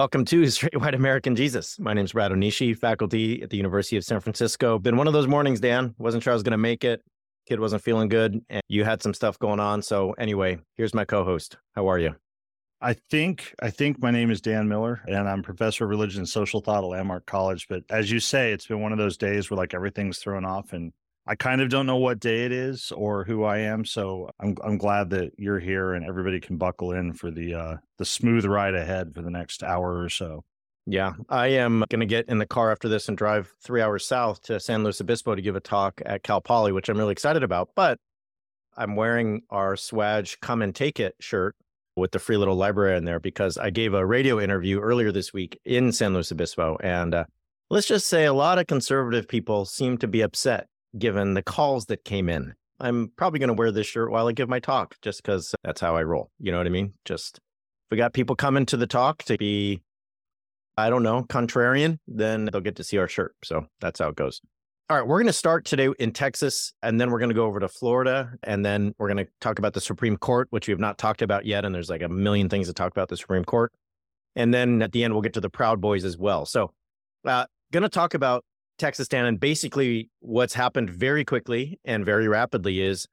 Welcome to Straight White American Jesus. My name is Brad Onishi, faculty at the University of San Francisco. Been one of those mornings, Dan. Wasn't sure I was going to make it. Kid wasn't feeling good, and you had some stuff going on. So anyway, here's my co-host. How are you? I think I think my name is Dan Miller, and I'm professor of religion and social thought at Landmark College. But as you say, it's been one of those days where like everything's thrown off, and I kind of don't know what day it is or who I am. So I'm I'm glad that you're here and everybody can buckle in for the uh the smooth ride ahead for the next hour or so. Yeah, I am going to get in the car after this and drive three hours south to San Luis Obispo to give a talk at Cal Poly, which I'm really excited about. But I'm wearing our Swag Come and Take It shirt with the free little library in there because I gave a radio interview earlier this week in San Luis Obispo. And uh, let's just say a lot of conservative people seem to be upset given the calls that came in. I'm probably going to wear this shirt while I give my talk just because that's how I roll. You know what I mean? Just if we got people coming to the talk to be, I don't know, contrarian, then they'll get to see our shirt. So that's how it goes. All right, we're going to start today in Texas, and then we're going to go over to Florida, and then we're going to talk about the Supreme Court, which we have not talked about yet. And there's like a million things to talk about the Supreme Court. And then at the end, we'll get to the Proud Boys as well. So, uh, going to talk about Texas, Dan, and basically what's happened very quickly and very rapidly is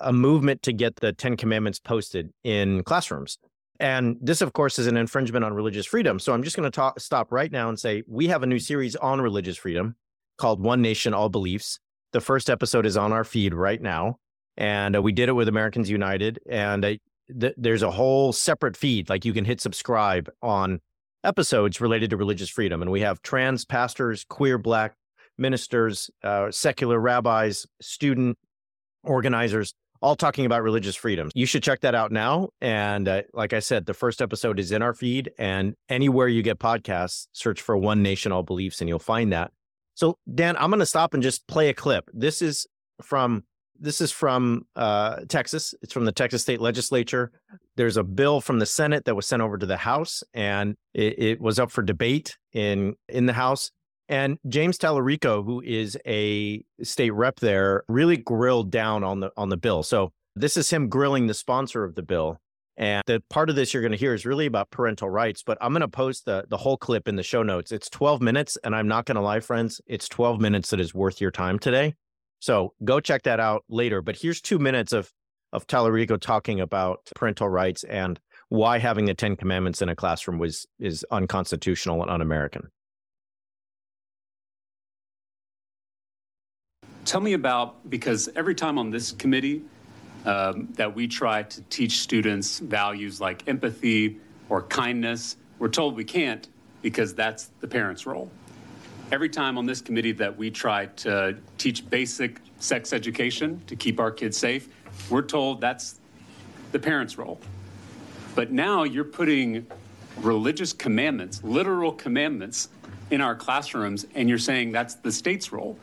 a movement to get the Ten Commandments posted in classrooms. And this, of course, is an infringement on religious freedom. So I'm just going to talk, stop right now and say we have a new series on religious freedom called One Nation, All Beliefs. The first episode is on our feed right now. And uh, we did it with Americans United. And uh, th- there's a whole separate feed, like you can hit subscribe on episodes related to religious freedom. And we have trans pastors, queer, black ministers, uh, secular rabbis, student organizers, all talking about religious freedom. You should check that out now. And uh, like I said, the first episode is in our feed. And anywhere you get podcasts, search for One Nation, All Beliefs, and you'll find that. So, Dan, I'm going to stop and just play a clip. This is from this is from uh, Texas. It's from the Texas State Legislature. There's a bill from the Senate that was sent over to the House, and it, it was up for debate in in the House. And James Talarico, who is a state rep there, really grilled down on the on the bill. So this is him grilling the sponsor of the bill. And the part of this you're going to hear is really about parental rights, but I'm going to post the the whole clip in the show notes. It's 12 minutes and I'm not going to lie friends, it's 12 minutes that is worth your time today. So go check that out later, but here's 2 minutes of of Talarico talking about parental rights and why having the 10 commandments in a classroom was is unconstitutional and un-American. Tell me about, because every time on this committee um, that we try to teach students values like empathy or kindness, we're told we can't because that's the parent's role. Every time on this committee that we try to teach basic sex education to keep our kids safe, we're told that's the parent's role. But now you're putting religious commandments, literal commandments, in our classrooms, and you're saying that's the state's role.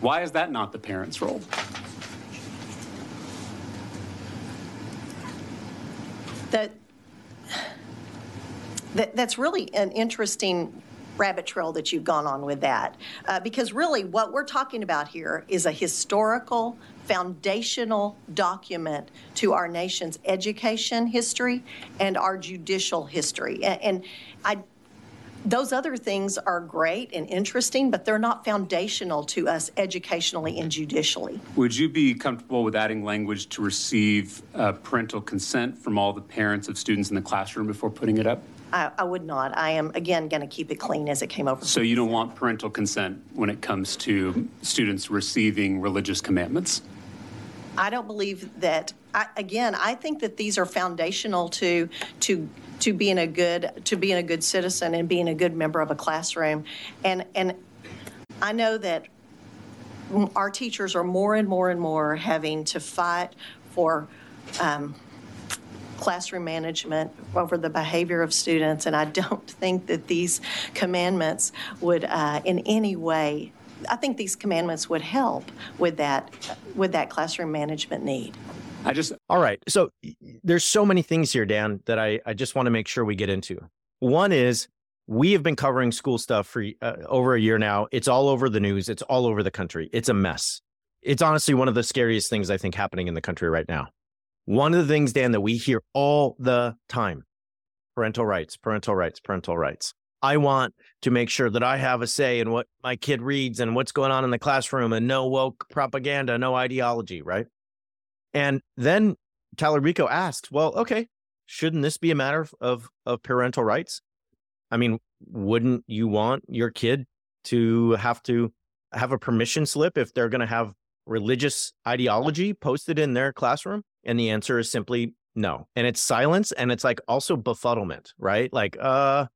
Why is that not the parent's role? That, that that's really an interesting rabbit trail that you've gone on with that. Uh, because really, what we're talking about here is a historical, foundational document to our nation's education history and our judicial history. And, and I those other things are great and interesting, but they're not foundational to us educationally and judicially. Would you be comfortable with adding language to receive uh, parental consent from all the parents of students in the classroom before putting it up? I, I would not. I am, again, going to keep it clean as it came over. So you don't want parental consent when it comes to students receiving religious commandments? I don't believe that. I, again, I think that these are foundational to to to being a good to being a good citizen and being a good member of a classroom, and and I know that our teachers are more and more and more having to fight for. Um, classroom management, over the behavior of students, and I don't think that these commandments would uh, in any way, I think these commandments would help with that, with that classroom management need. I just, All right. So there's so many things here, Dan, that I, I just want to make sure we get into. One is we have been covering school stuff for uh, over a year now. It's all over the news, it's all over the country. It's a mess. It's honestly one of the scariest things I think happening in the country right now. One of the things, Dan, that we hear all the time parental rights, parental rights, parental rights. I want to make sure that I have a say in what my kid reads and what's going on in the classroom and no woke propaganda, no ideology, right? And then Talarico asked, well, okay, shouldn't this be a matter of, of, of parental rights? I mean, wouldn't you want your kid to have to have a permission slip if they're going to have religious ideology posted in their classroom? And the answer is simply no. And it's silence and it's like also befuddlement, right? Like, uh,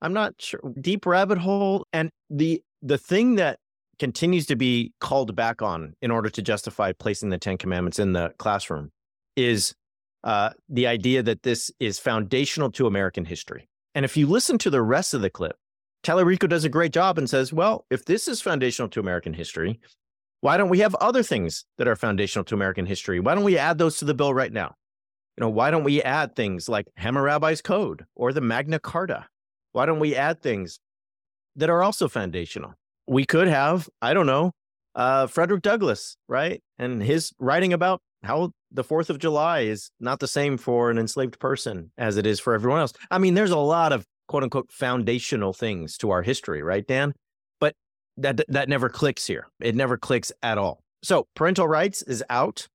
I'm not sure. Deep rabbit hole. And the the thing that continues to be called back on in order to justify placing the Ten Commandments in the classroom is uh, the idea that this is foundational to American history. And if you listen to the rest of the clip, Talarico does a great job and says, well, if this is foundational to American history, why don't we have other things that are foundational to American history? Why don't we add those to the bill right now? You know, why don't we add things like Hammurabi's Code or the Magna Carta? Why don't we add things that are also foundational? We could have, I don't know, uh, Frederick Douglass, right? And his writing about how the 4th of July is not the same for an enslaved person as it is for everyone else. I mean, there's a lot of quote unquote foundational things to our history, right, Dan? But that that never clicks here. It never clicks at all. So, parental rights is out.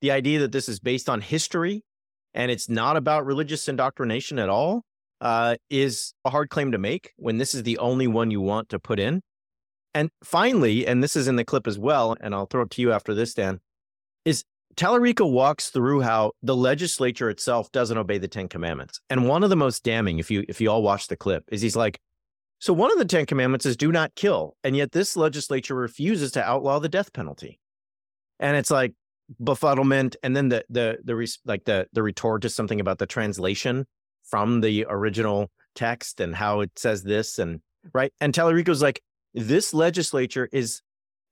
The idea that this is based on history and it's not about religious indoctrination at all uh, is a hard claim to make when this is the only one you want to put in. And finally, and this is in the clip as well, and I'll throw it to you after this, Dan, is Talarico walks through how the legislature itself doesn't obey the Ten Commandments. And one of the most damning, if you if you all watch the clip, is he's like, so one of the Ten Commandments is do not kill, and yet this legislature refuses to outlaw the death penalty. And it's like befuddlement, and then the the the like the the retort is something about the translation from the original text and how it says this and right. And Talarico's like, this legislature is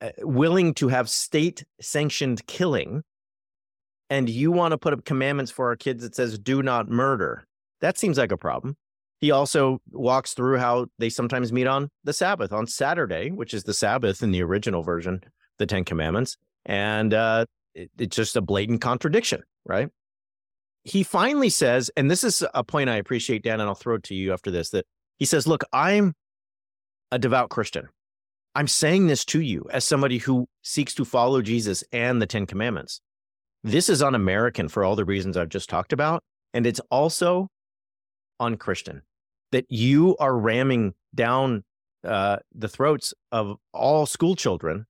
uh, willing to have state sanctioned killing and you want to put up commandments for our kids that says do not murder that seems like a problem. He also walks through how they sometimes meet on the sabbath on saturday which is the sabbath in the original version the ten commandments and uh, it, it's just a blatant contradiction right? He finally says and this is a point i appreciate dan and i'll throw it to you after this that he says look i'm a devout christian I'm saying this to you as somebody who seeks to follow Jesus and the Ten Commandments. This is un American for all the reasons I've just talked about. And it's also un-Christian that you are ramming down uh, the throats of all school children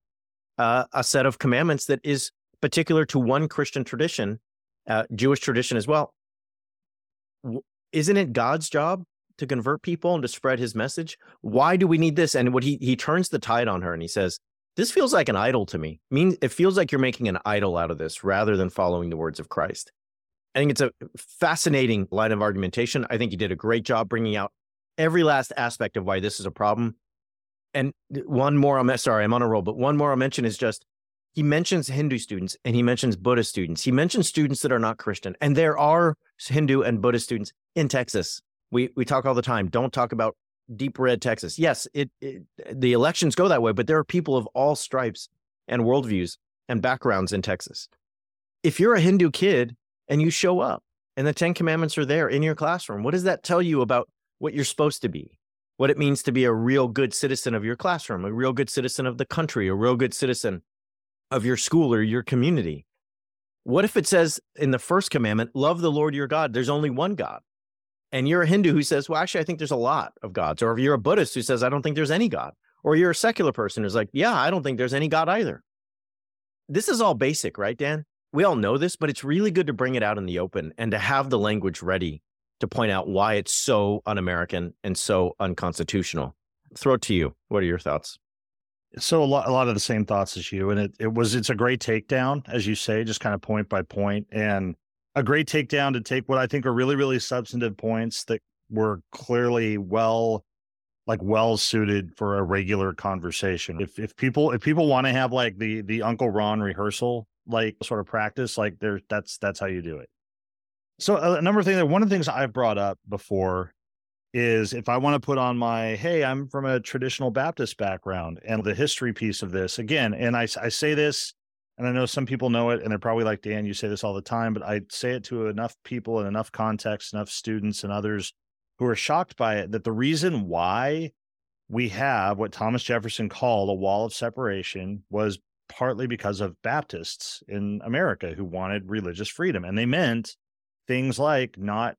uh, a set of commandments that is particular to one Christian tradition, uh, Jewish tradition as well. Isn't it God's job to convert people and to spread his message. Why do we need this? And what he he turns the tide on her and he says, "This feels like an idol to me. I mean, it feels like you're making an idol out of this rather than following the words of Christ." I think it's a fascinating line of argumentation. I think he did a great job bringing out every last aspect of why this is a problem. And one more, I'm sorry, I'm on a roll, but one more I'll mention is just he mentions Hindu students and he mentions Buddhist students. He mentions students that are not Christian, and there are Hindu and Buddhist students in Texas we we talk all the time. Don't talk about deep red Texas. Yes, it, it the elections go that way, but there are people of all stripes and worldviews and backgrounds in Texas. If you're a Hindu kid and you show up and the Ten Commandments are there in your classroom, what does that tell you about what you're supposed to be? What it means to be a real good citizen of your classroom, a real good citizen of the country, a real good citizen of your school or your community. What if it says in the first commandment, love the Lord your God? There's only one God and you're a Hindu who says, well, actually, I think there's a lot of gods. Or if you're a Buddhist who says, I don't think there's any God. Or you're a secular person who's like, yeah, I don't think there's any God either. This is all basic, right, Dan? We all know this, but it's really good to bring it out in the open and to have the language ready to point out why it's so un American and so unconstitutional. Throw it to you. What are your thoughts? So a lot, a lot of the same thoughts as you, and it, it was it's a great takedown, as you say, just kind of point by point. And a great takedown to take what I think are really, really substantive points that were clearly well like well suited for a regular conversation. If if people if people want to have like the the Uncle Ron rehearsal like sort of practice, like there that's that's how you do it. So a number of things. One of the things I've brought up before is if I want to put on my hey, I'm from a traditional Baptist background and the history piece of this again, and I I say this. And I know some people know it, and they're probably like, Dan, you say this all the time, but I say it to enough people in enough context, enough students and others who are shocked by it that the reason why we have what Thomas Jefferson called a wall of separation was partly because of Baptists in America who wanted religious freedom. And they meant things like not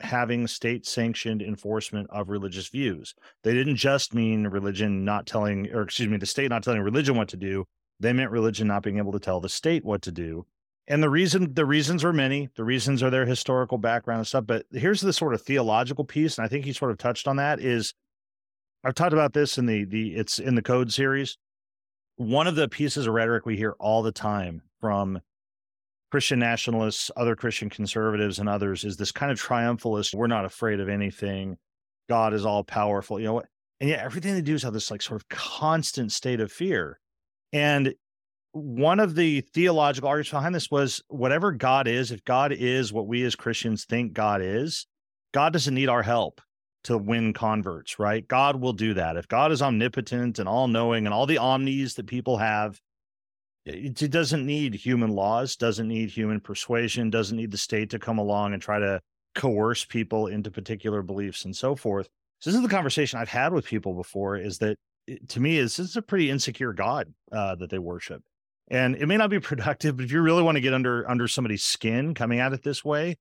having state sanctioned enforcement of religious views. They didn't just mean religion not telling, or excuse me, the state not telling religion what to do. They meant religion not being able to tell the state what to do. And the reason the reasons are many. The reasons are their historical background and stuff but here's the sort of theological piece and i think he sort of touched on that is i've talked about this in the the it's in the code series. One of the pieces of rhetoric we hear all the time from christian nationalists other christian conservatives and others is this kind of triumphalist we're not afraid of anything. God is all powerful you know what? And yet everything they do is have this like sort of constant state of fear and one of the theological arguments behind this was whatever God is, if God is what we as Christians think God is, God doesn't need our help to win converts, right? God will do that. If God is omnipotent and all knowing and all the omnis that people have, it doesn't need human laws, doesn't need human persuasion, doesn't need the state to come along and try to coerce people into particular beliefs and so forth. So this is the conversation I've had with people before is that to me is this is a pretty insecure God uh, that they worship. And it may not be productive but if you really want to get under under somebody's skin coming at it this way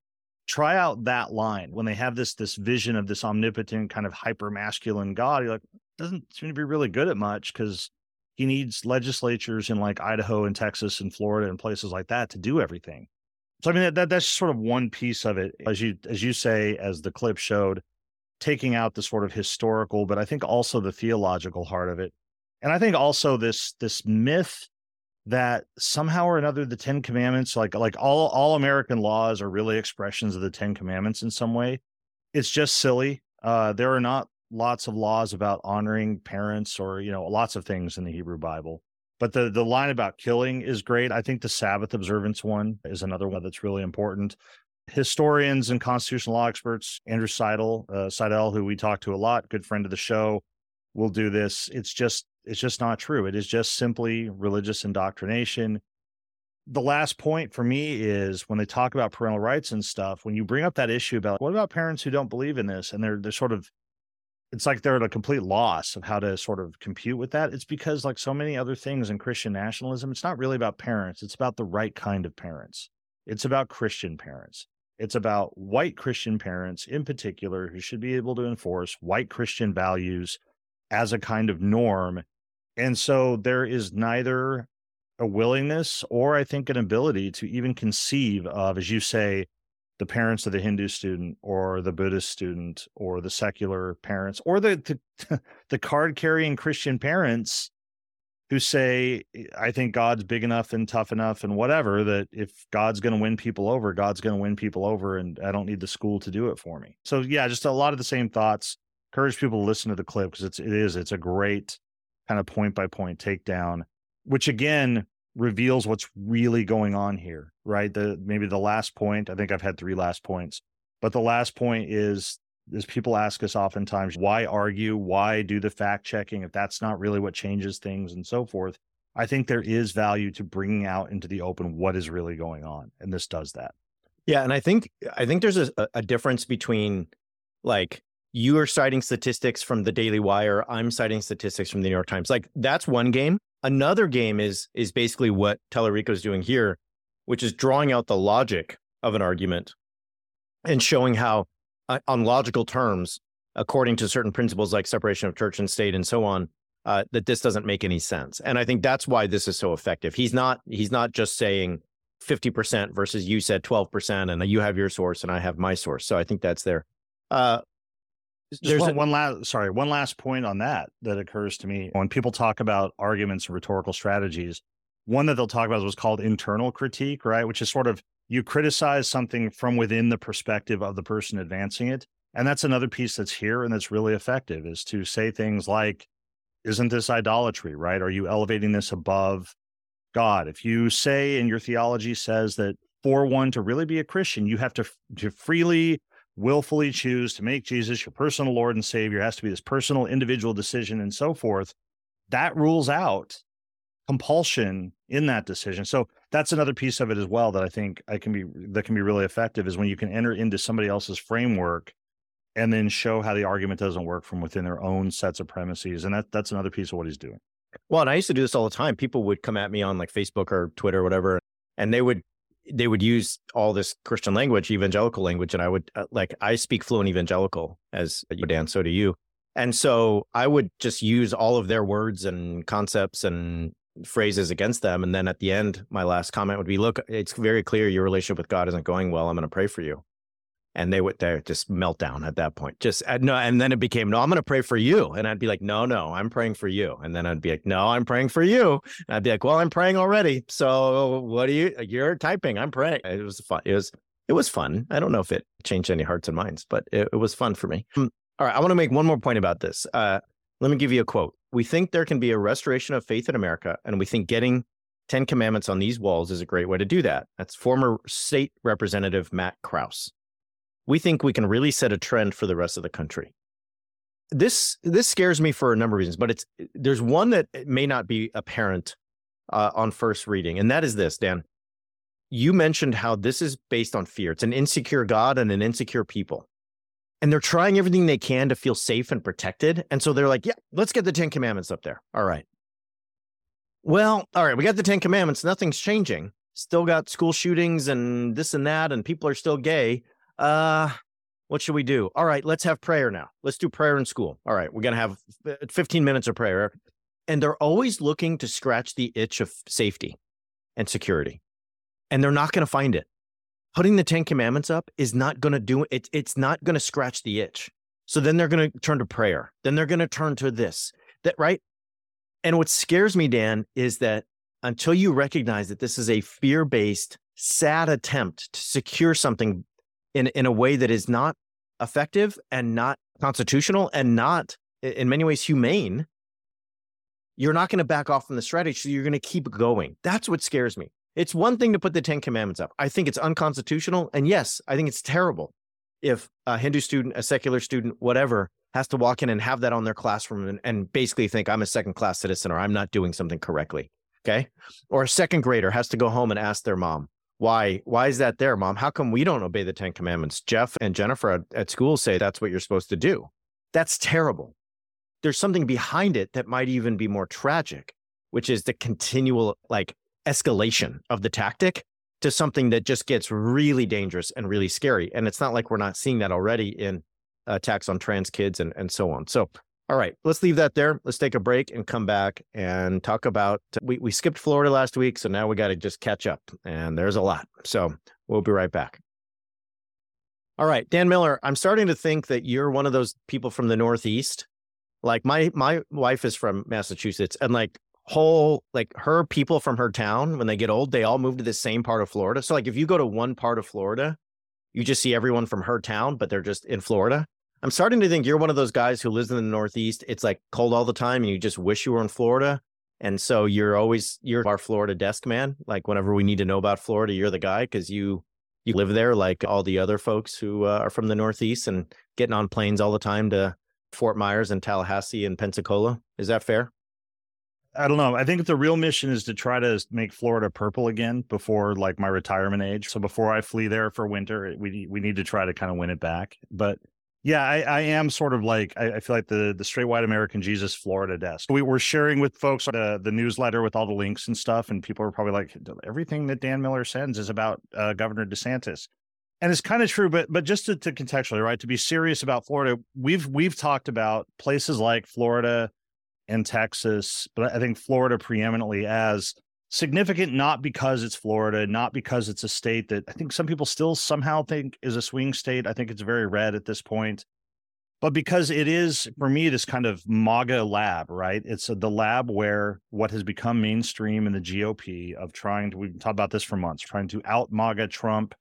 try out that line when they have this this vision of this omnipotent kind of hyper masculine god you're like doesn't seem to be really good at much because he needs legislatures in like idaho and texas and florida and places like that to do everything. So i mean that, that that's sort of one piece of it as you as you say as the clip showed taking out the sort of historical but i think also the theological heart of it. And i think also this this myth that somehow or another the 10 commandments like like all all american laws are really expressions of the 10 commandments in some way. It's just silly. Uh there are not lots of laws about honoring parents or you know lots of things in the hebrew bible. But the the line about killing is great. I think the sabbath observance one is another one that's really important historians and constitutional law experts andrew seidel uh, seidel who we talk to a lot good friend of the show will do this it's just it's just not true. It is just simply religious indoctrination. The last point for me is when they talk about parental rights and stuff, when you bring up that issue about what about parents who don't believe in this and they're they're sort of it's like they're at a complete loss of how to sort of compute with that. It's because like so many other things in Christian nationalism, it's not really about parents. It's about the right kind of parents. It's about Christian parents. It's about white Christian parents in particular who should be able to enforce white Christian values as a kind of norm and so there is neither a willingness or I think an ability to even conceive of, as you say, the parents of the Hindu student or the Buddhist student or the secular parents or the the, the card carrying Christian parents who say, I think God's big enough and tough enough and whatever that if God's going to win people over, God's going to win people over and I don't need the school to do it for me. So yeah, just a lot of the same thoughts. Encourage people to listen to the clip because it's it is it's a great kind of point by point takedown, which again reveals what's really going on here, right? The maybe the last point, I think I've had three last points, but the last point is is people ask us oftentimes, why argue? Why do the fact checking if that's not really what changes things and so forth? I think there is value to bringing out into the open what is really going on. And this does that. Yeah. And I think, I think there's a, a difference between like you are citing statistics from the Daily Wire. I'm citing statistics from the New York Times. Like that's one game. Another game is is basically what Talarico is doing here, which is drawing out the logic of an argument and showing how, uh, on logical terms, according to certain principles like separation of church and state and so on, uh, that this doesn't make any sense. And I think that's why this is so effective. He's not he's not just saying 50% versus you said 12% and you have your source and I have my source. So I think that's there. Uh, there's one, a, one last sorry one last point on that that occurs to me when people talk about arguments and rhetorical strategies one that they'll talk about was called internal critique right which is sort of you criticize something from within the perspective of the person advancing it. And that's another piece that's here and that's really effective is to say things like, isn't this idolatry, right? Are you elevating this above God? If you say and your theology says that for one to really be a Christian, you have to, to freely, willfully choose to make Jesus your personal Lord and Savior, it has to be this personal, individual decision and so forth. That rules out compulsion in that decision. So that's another piece of it as well that I think I can be that can be really effective is when you can enter into somebody else's framework and then show how the argument doesn't work from within their own sets of premises. And that that's another piece of what he's doing. Well, and I used to do this all the time. People would come at me on like Facebook or Twitter or whatever, and they would they would use all this Christian language, evangelical language, and I would uh, like I speak fluent evangelical as you, Dan, so do you. And so I would just use all of their words and concepts and phrases against them. And then at the end, my last comment would be, look, it's very clear your relationship with God isn't going well. I'm going to pray for you. And they would they just melt down at that point. Just uh, no, and then it became no. I'm going to pray for you, and I'd be like, no, no, I'm praying for you. And then I'd be like, no, I'm praying for you. And I'd be like, well, I'm praying already. So what do you? You're typing. I'm praying. It was fun. It was it was fun. I don't know if it changed any hearts and minds, but it, it was fun for me. Hmm. All right, I want to make one more point about this. Uh, let me give you a quote. We think there can be a restoration of faith in America, and we think getting 10 commandments on these walls is a great way to do that. That's former state representative Matt Krause. We think we can really set a trend for the rest of the country. This this scares me for a number of reasons, but it's there's one that may not be apparent uh, on first reading, and that is this, Dan. You mentioned how this is based on fear. It's an insecure God and an insecure people and they're trying everything they can to feel safe and protected. And so they're like, yeah, let's get the 10 commandments up there. All right. Well, all right, we got the 10 commandments. Nothing's changing. Still got school shootings and this and that, and people are still gay. Uh, what should we do? All right, let's have prayer now. Let's do prayer in school. All right, we're going to have uh, 15 minutes of prayer. And they're always looking to scratch the itch of safety and security. And they're not going to find it putting the 10 commandments up is not going to do it it's not going to scratch the itch. So then they're going to turn to prayer then they're going to turn to this that right? And what scares me dan is that until you recognize that this is a fear-based sad attempt to secure something in in a way that is not effective and not constitutional and not in many ways humane you're not going to back off from the strategy so you're going to keep going. That's what scares me it's one thing to put the 10 commandments up. I think it's unconstitutional. And yes, I think it's terrible if a Hindu student, a secular student, whatever, has to walk in and have that on their classroom and, and basically think I'm a second class citizen or I'm not doing something correctly. Okay. Or a second grader has to go home and ask their mom, why why is that there mom how come we don't obey the 10 commandments jeff and jennifer at, at school say that's what you're supposed to do that's terrible there's something behind it that might even be more tragic which is the continual like escalation of the tactic to something that just gets really dangerous and really scary. And it's not like we're not seeing that already in attacks on trans kids and, and so on. So, all right, let's leave that there. Let's take a break and come back and talk about. We, we skipped Florida last week, so now we got to just catch up. And there's a lot. So we'll be right back. All right, Dan Miller, I'm starting to think that you're one of those people from the Northeast. Like my my wife is from Massachusetts, and like whole like her people from her town when they get old they all move to the same part of florida. So like if you go to one part of florida you just see everyone from her town but they're just in florida. I'm starting to think you're one of those guys who lives in the northeast. It's like cold all the time and you just wish you were in florida. And so you're always you're our florida desk man. Like whenever we need to know about florida you're the guy because you you live there like all the other folks who uh, are from the northeast and getting on planes all the time to fort myers and tallahassee and pensacola. Is that fair I don't know. I think the real mission is to try to make Florida purple again before like my retirement age. So before I flee there for winter, we we need to try to kind of win it back. But yeah, I, I am sort of like I, I, feel like the the straight white American Jesus Florida desk. We were sharing with folks the the newsletter with all the links and stuff, and people are probably like, everything that Dan Miller sends is about uh, Governor DeSantis, and it's kind of true. But but just to, to contextually, right, to be serious about Florida, we've we've talked about places like Florida and Texas, but I think Florida preeminently as significant, not because it's Florida, not because it's a state that I think some people still somehow think is a swing state. I think it's very red at this point. but because it is for me this kind of MAGA lab, right? It's a, the lab where what has become mainstream in the GOP of trying to we've talked about this for months, trying to out MAGA Trump,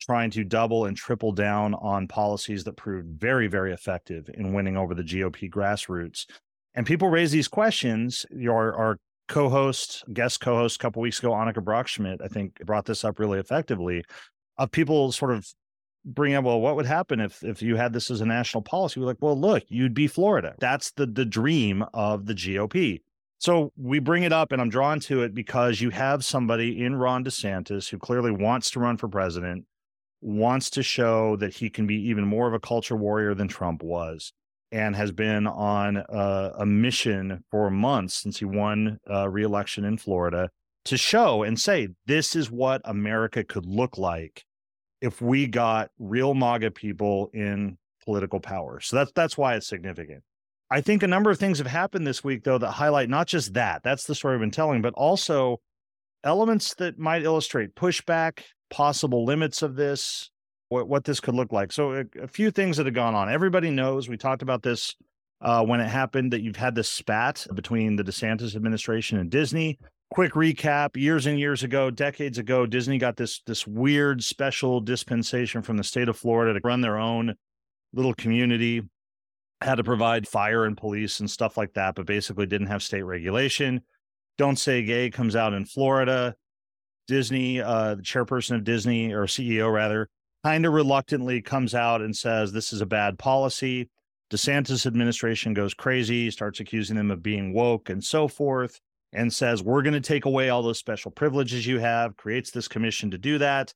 trying to double and triple down on policies that proved very, very effective in winning over the GOP grassroots. And people raise these questions. Your our co-host, guest co-host a couple weeks ago, Annika Brockschmidt, I think brought this up really effectively. Of people sort of bring up, well, what would happen if if you had this as a national policy? We're like, well, look, you'd be Florida. That's the the dream of the GOP. So we bring it up, and I'm drawn to it because you have somebody in Ron DeSantis who clearly wants to run for president, wants to show that he can be even more of a culture warrior than Trump was, and has been on a, a mission for months since he won uh, re-election in Florida to show and say this is what America could look like if we got real MAGA people in political power. So that's that's why it's significant. I think a number of things have happened this week though that highlight not just that, that's the story I've been telling, but also elements that might illustrate pushback, possible limits of this, what, what this could look like. So a, a few things that have gone on. Everybody knows we talked about this uh, when it happened that you've had this spat between the DeSantis administration and Disney quick recap years and years ago decades ago disney got this this weird special dispensation from the state of florida to run their own little community had to provide fire and police and stuff like that but basically didn't have state regulation don't say gay comes out in florida disney uh the chairperson of disney or ceo rather kind of reluctantly comes out and says this is a bad policy desantis administration goes crazy starts accusing them of being woke and so forth and says, We're going to take away all those special privileges you have, creates this commission to do that.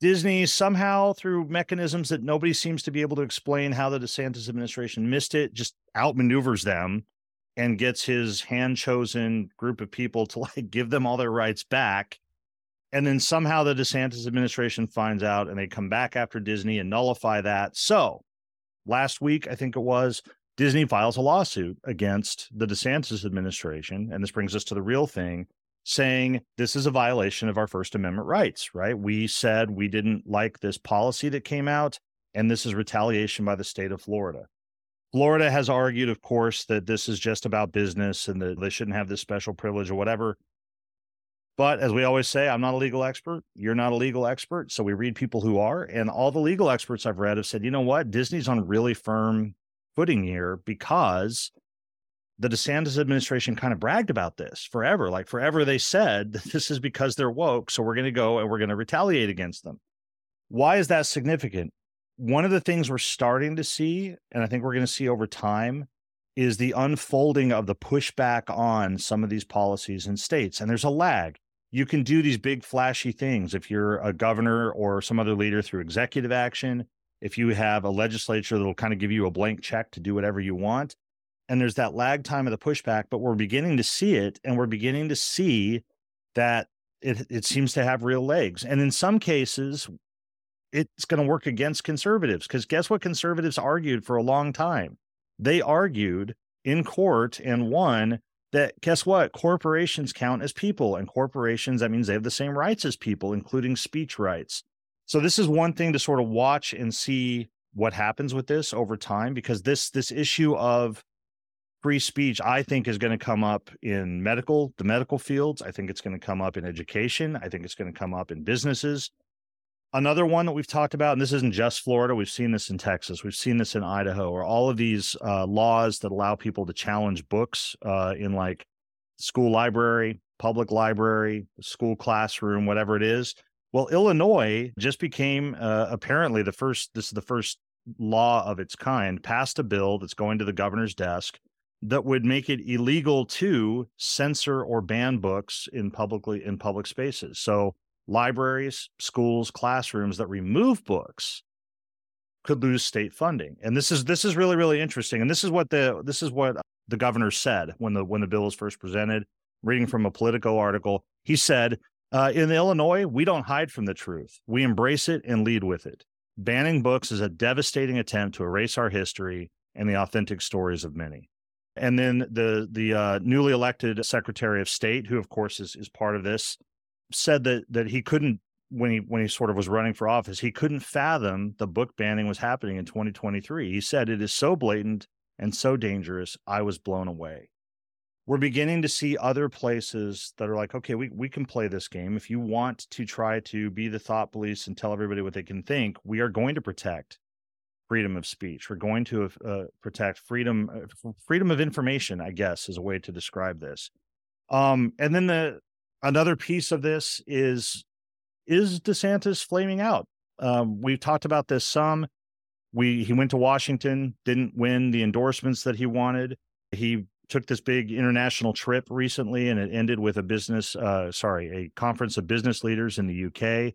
Disney somehow, through mechanisms that nobody seems to be able to explain how the DeSantis administration missed it, just outmaneuvers them and gets his hand chosen group of people to like give them all their rights back. And then somehow the DeSantis administration finds out and they come back after Disney and nullify that. So last week, I think it was, Disney files a lawsuit against the DeSantis administration. And this brings us to the real thing saying this is a violation of our First Amendment rights, right? We said we didn't like this policy that came out, and this is retaliation by the state of Florida. Florida has argued, of course, that this is just about business and that they shouldn't have this special privilege or whatever. But as we always say, I'm not a legal expert. You're not a legal expert. So we read people who are. And all the legal experts I've read have said, you know what? Disney's on really firm footing here because the DeSantis administration kind of bragged about this forever. Like forever, they said this is because they're woke. So we're going to go and we're going to retaliate against them. Why is that significant? One of the things we're starting to see, and I think we're going to see over time, is the unfolding of the pushback on some of these policies in states. And there's a lag. You can do these big, flashy things if you're a governor or some other leader through executive action if you have a legislature that'll kind of give you a blank check to do whatever you want. And there's that lag time of the pushback, but we're beginning to see it and we're beginning to see that it, it seems to have real legs. And in some cases, it's going to work against conservatives because guess what conservatives argued for a long time? They argued in court and won that guess what? Corporations count as people, and corporations, that means they have the same rights as people, including speech rights. So this is one thing to sort of watch and see what happens with this over time because this this issue of free speech I think is going to come up in medical the medical fields, I think it's going to come up in education, I think it's going to come up in businesses. Another one that we've talked about, and this isn't just Florida, we've seen this in Texas, we've seen this in Idaho, or all of these uh, laws that allow people to challenge books uh, in like school library, public library, school classroom, whatever it is. Well, Illinois just became uh, apparently the first, this is the first law of its kind, passed a bill that's going to the governor's desk that would make it illegal to censor or ban books in publicly in public spaces. So libraries, schools, classrooms that remove books could lose state funding. And this is this is really really interesting. And this is what the this is what the governor said when the when the bill was first presented. Reading from a Politico article, he said uh, in Illinois, we don't hide from the truth. We embrace it and lead with it. Banning books is a devastating attempt to erase our history and the authentic stories of many. And then the the uh, newly elected Secretary of State, who of course is is part of this, said that that he couldn't when he when he sort of was running for office, he couldn't fathom the book banning was happening in 2023. He said it is so blatant and so dangerous. I was blown away. We're beginning to see other places that are like, okay, we, we can play this game. If you want to try to be the thought police and tell everybody what they can think, we are going to protect freedom of speech. We're going to uh, protect freedom uh, freedom of information, I guess, is a way to describe this. Um, and then the another piece of this is is DeSantis flaming out? Um, we've talked about this some. We he went to Washington, didn't win the endorsements that he wanted. He took this big international trip recently, and it ended with a business, uh, sorry, a conference of business leaders in the UK.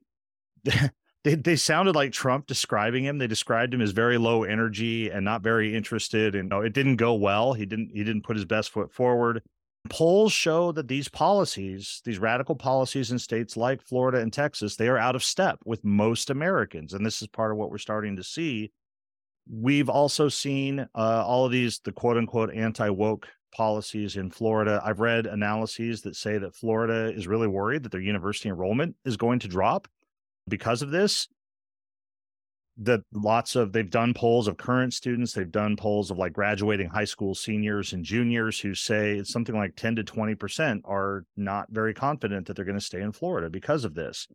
they they sounded like Trump describing him. They described him as very low energy and not very interested. And you know, it didn't go well. He didn't he didn't put his best foot forward. Polls show that these policies, these radical policies in states like Florida and Texas, they are out of step with most Americans. And this is part of what we're starting to see. We've also seen uh, all of these, the quote unquote anti woke policies in Florida. I've read analyses that say that Florida is really worried that their university enrollment is going to drop because of this that lots of they've done polls of current students they've done polls of like graduating high school seniors and juniors who say it's something like 10 to 20% are not very confident that they're going to stay in Florida because of this.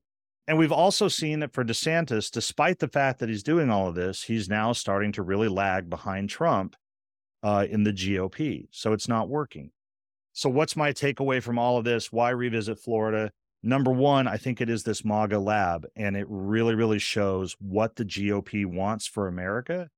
And we've also seen that for DeSantis despite the fact that he's doing all of this he's now starting to really lag behind Trump uh, in the GOP so it's not working. So what's my takeaway from all of this? Why revisit Florida number one, I think it is this MAGA lab, and it really, really shows what the GOP wants for America.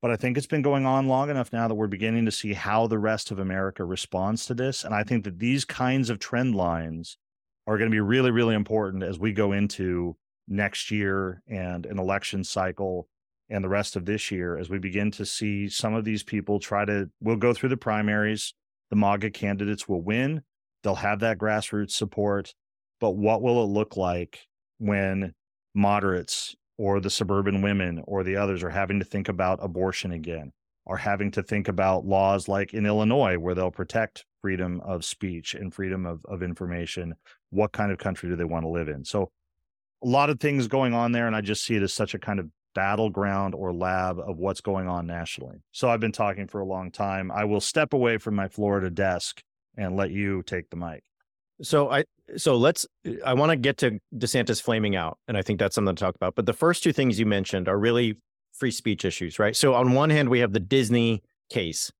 But I think it's been going on long enough now that we're beginning to see how the rest of America responds to this. And I think that these kinds of trend lines are going to be really, really important as we go into next year and an election cycle and the rest of this year as we begin to see some of these people try to, we'll go through the primaries. The MAGA candidates will win. They'll have that grassroots support but what will it look like when moderates or the suburban women or the others are having to think about abortion again are having to think about laws like in illinois where they'll protect freedom of speech and freedom of, of information? What kind of country do they want to live in? So a lot of things going on there and i just see it as such a kind of battleground or lab of what's going on nationally. So i've been talking for a long time. I will step away from my florida desk and let you take the mic. So I so let's I want to get to DeSantis flaming out, and I think that's something to talk about. But the first two things you mentioned are really free speech issues, right? So on one hand, we have the Disney case,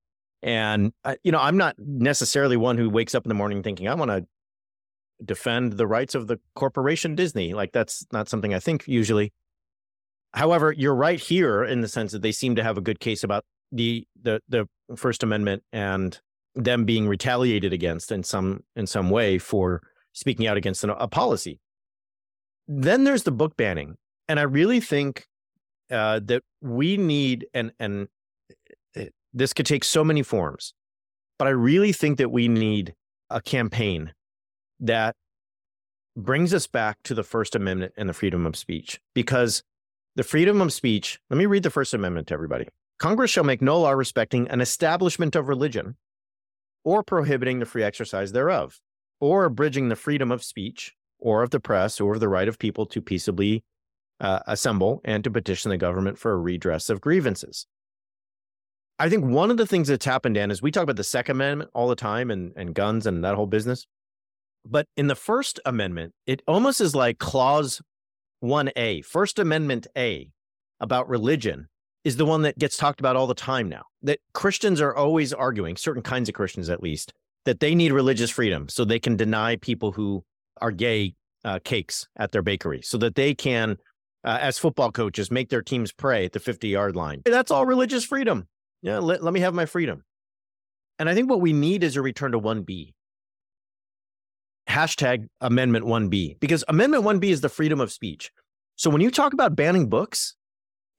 and uh, you know I'm not necessarily one who wakes up in the morning thinking I want to defend the rights of the corporation Disney. Like that's not something I think usually. However, you're right here in the sense that they seem to have a good case about the the the First Amendment and them being retaliated against in some in some way for speaking out against an, a policy. Then there's the book banning, and I really think uh, that we need and and uh, this could take so many forms, but I really think that we need a campaign that brings us back to the First Amendment and the freedom of speech because the freedom of speech. Let me read the First Amendment to everybody. Congress shall make no law respecting an establishment of religion or prohibiting the free exercise thereof, or abridging the freedom of speech, or of the press, or of the right of people to peaceably uh, assemble and to petition the government for a redress of grievances. I think one of the things that's happened, Dan, is we talk about the Second Amendment all the time and, and guns and that whole business. But in the First Amendment, it almost is like Clause 1A, First Amendment A about religion is the one that gets talked about all the time now. That Christians are always arguing, certain kinds of Christians at least, that they need religious freedom so they can deny people who are gay uh, cakes at their bakery, so that they can, uh, as football coaches, make their teams pray at the 50 yard line. That's all religious freedom. Yeah, let, let me have my freedom. And I think what we need is a return to 1B. Hashtag Amendment 1B, because Amendment 1B is the freedom of speech. So when you talk about banning books,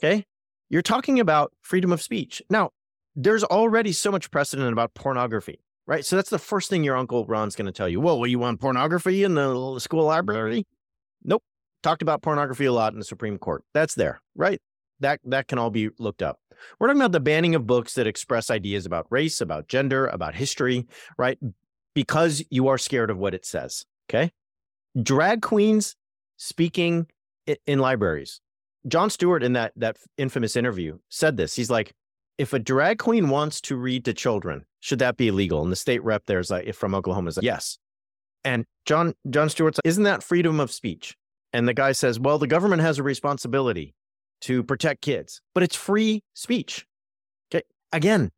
okay, you're talking about freedom of speech. Now, there's already so much precedent about pornography, right? So that's the first thing your uncle Ron's going to tell you. Well, you want pornography in the school library? Nope. Talked about pornography a lot in the Supreme Court. That's there, right? That that can all be looked up. We're talking about the banning of books that express ideas about race, about gender, about history, right? Because you are scared of what it says. Okay. Drag queens speaking in libraries. Jon Stewart, in that that infamous interview, said this. He's like, if a drag queen wants to read to children, should that be illegal? And the state rep there's like from Oklahoma is like, yes. And John Jon Stewart's like, isn't that freedom of speech? And the guy says, well, the government has a responsibility to protect kids, but it's free speech. Okay. Again,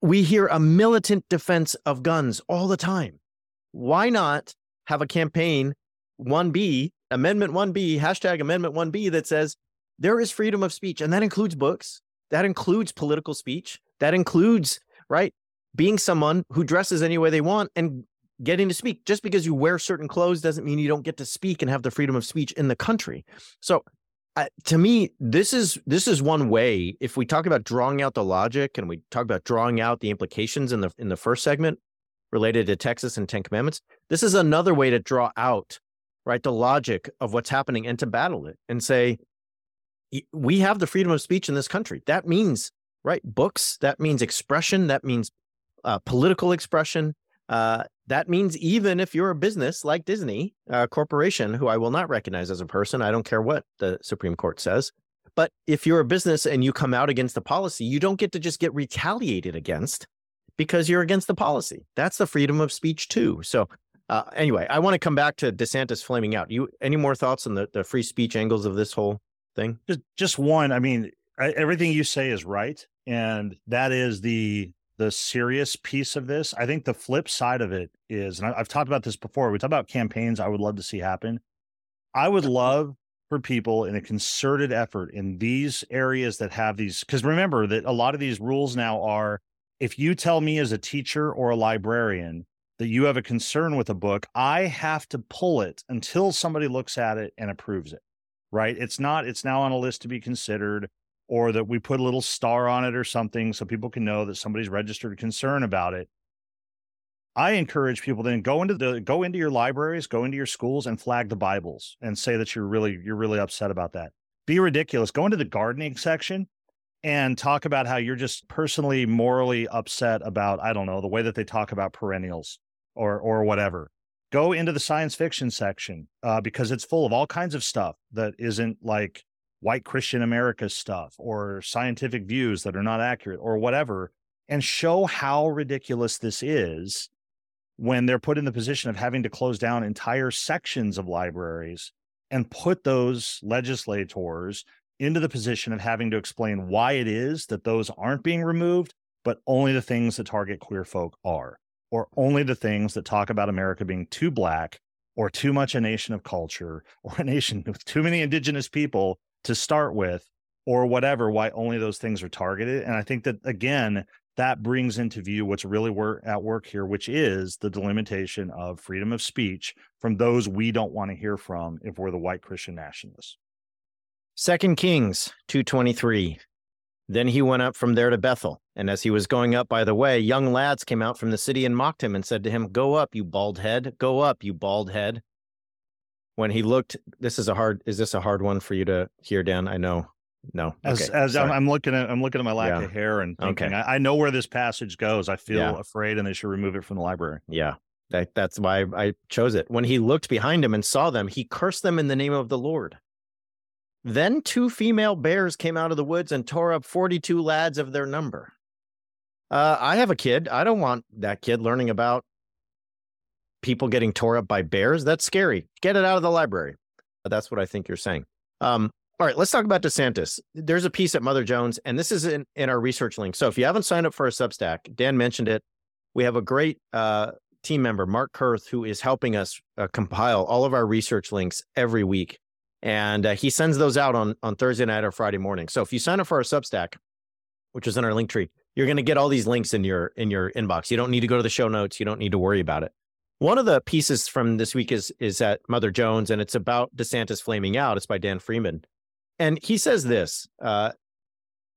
we hear a militant defense of guns all the time. Why not have a campaign 1B, Amendment 1B, hashtag Amendment 1B that says there is freedom of speech, and that includes books, that includes political speech, that includes, right, being someone who dresses any way they want and getting to speak. Just because you wear certain clothes doesn't mean you don't get to speak and have the freedom of speech in the country. So, uh, to me, this is this is one way. If we talk about drawing out the logic and we talk about drawing out the implications in the in the first segment related to Texas and Ten Commandments, this is another way to draw out right the logic of what's happening and to battle it and say we have the freedom of speech in this country. That means right books. That means expression. That means uh, political expression. Uh, that means even if you're a business like Disney, a corporation who I will not recognize as a person, I don't care what the Supreme Court says. But if you're a business and you come out against the policy, you don't get to just get retaliated against because you're against the policy. That's the freedom of speech too. So uh, anyway, I want to come back to DeSantis flaming out. You any more thoughts on the, the free speech angles of this whole thing? Just just one. I mean, I, everything you say is right, and that is the the serious piece of this. I think the flip side of it is, and I, I've talked about this before. We talk about campaigns. I would love to see happen. I would love for people in a concerted effort in these areas that have these because remember that a lot of these rules now are if you tell me as a teacher or a librarian that you have a concern with a book, I have to pull it until somebody looks at it and approves it. Right? It's not, it's now on a list to be considered, or that we put a little star on it or something so people can know that somebody's registered a concern about it. I encourage people then go into the go into your libraries, go into your schools and flag the Bibles and say that you're really you're really upset about that. Be ridiculous. Go into the gardening section and talk about how you're just personally morally upset about I don't know the way that they talk about perennials or or whatever. Go into the science fiction section uh, because it's full of all kinds of stuff that isn't like white Christian America stuff or scientific views that are not accurate or whatever, and show how ridiculous this is when they're put in the position of having to close down entire sections of libraries and put those legislators into the position of having to explain why it is that those aren't being removed, but only the things that target queer folk are or only the things that talk about America being too black or too much a nation of culture or a nation with too many indigenous people to start with or whatever, why only those things are targeted. And I think that, again, that brings into view what's really at work here, which is the delimitation of freedom of speech from those we don't want to hear from if we're the white Christian nationalists. Second Kings 223. Then he went up from there to Bethel. And as he was going up by the way, young lads came out from the city and mocked him and said to him, Go up, you bald head. Go up, you bald head. When he looked, this is a hard, is this a hard one for you to hear, Dan? I know. No. As, okay, as I'm, I'm, looking at, I'm looking at my lack yeah. of hair and thinking, okay. I, I, know where this passage goes. I feel yeah. afraid and they should remove it from the library. Yeah. That, that's why I chose it. When he looked behind him and saw them, he cursed them in the name of the Lord. Then two female bears came out of the woods and tore up 42 lads of their number. Uh, I have a kid. I don't want that kid learning about people getting tore up by bears. That's scary. Get it out of the library. That's what I think you're saying. Um, all right, let's talk about DeSantis. There's a piece at Mother Jones, and this is in, in our research link. So if you haven't signed up for a Substack, Dan mentioned it. We have a great uh, team member, Mark Kurth, who is helping us uh, compile all of our research links every week and uh, he sends those out on on Thursday night or Friday morning. So if you sign up for our Substack, which is in our link tree, you're going to get all these links in your in your inbox. You don't need to go to the show notes. You don't need to worry about it. One of the pieces from this week is is at Mother Jones, and it's about DeSantis flaming out. It's by Dan Friedman, and he says this. Uh,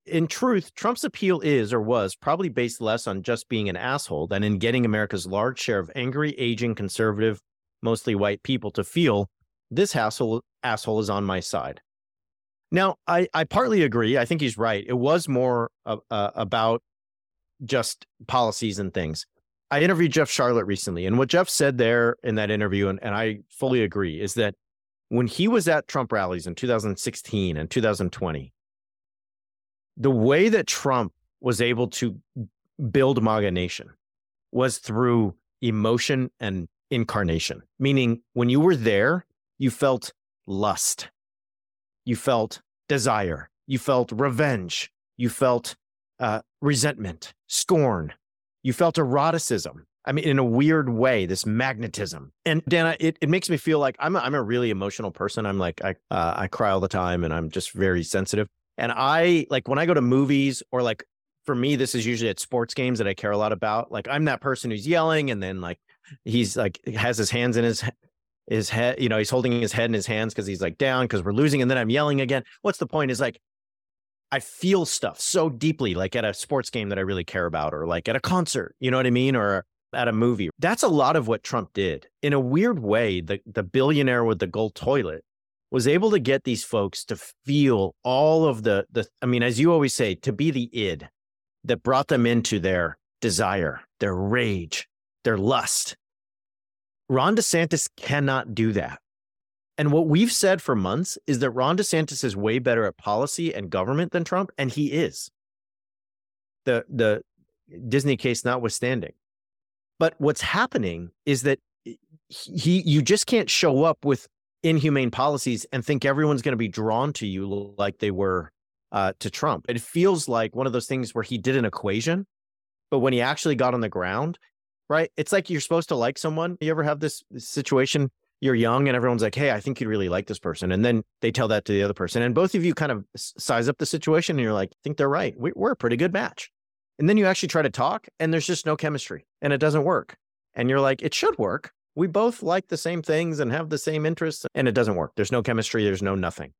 in truth, Trump's appeal is or was probably based less on just being an asshole than in getting America's large share of angry, aging, conservative, mostly white people to feel this asshole asshole is on my side. Now, I, I partly agree. I think he's right. It was more uh, about just policies and things. I interviewed Jeff Sharlet recently, and what Jeff said there in that interview, and, and I fully agree, is that when he was at Trump rallies in 2016 and 2020, the way that Trump was able to build MAGA Nation was through emotion and incarnation, meaning when you were there, you felt lust, you felt desire, you felt revenge, you felt uh, resentment, scorn, you felt eroticism. I mean, in a weird way, this magnetism. And Dana, it, it makes me feel like I'm a, I'm a really emotional person. I'm like, I, uh, I cry all the time and I'm just very sensitive. And I like when I go to movies or like for me, this is usually at sports games that I care a lot about. Like I'm that person who's yelling and then like he's like has his hands in his his head, you know, he's holding his head in his hands because he's like down because we're losing. And then I'm yelling again. What's the point? Is like I feel stuff so deeply, like at a sports game that I really care about, or like at a concert, you know what I mean? Or at a movie. That's a lot of what Trump did. In a weird way, the, the billionaire with the gold toilet was able to get these folks to feel all of the the I mean, as you always say, to be the id that brought them into their desire, their rage, their lust. Ron DeSantis cannot do that. And what we've said for months is that Ron DeSantis is way better at policy and government than Trump, and he is. The the Disney case notwithstanding. But what's happening is that he you just can't show up with inhumane policies and think everyone's going to be drawn to you like they were uh, to Trump. It feels like one of those things where he did an equation, but when he actually got on the ground, right? It's like you're supposed to like someone. You ever have this situation? You're young and everyone's like, "Hey, I think you'd really like this person," and then they tell that to the other person, and both of you kind of size up the situation, and you're like, "I think they're right. We're a pretty good match." And then you actually try to talk, and there's just no chemistry, and it doesn't work. And you're like, "It should work. We both like the same things and have the same interests, and it doesn't work. There's no chemistry. There's no nothing."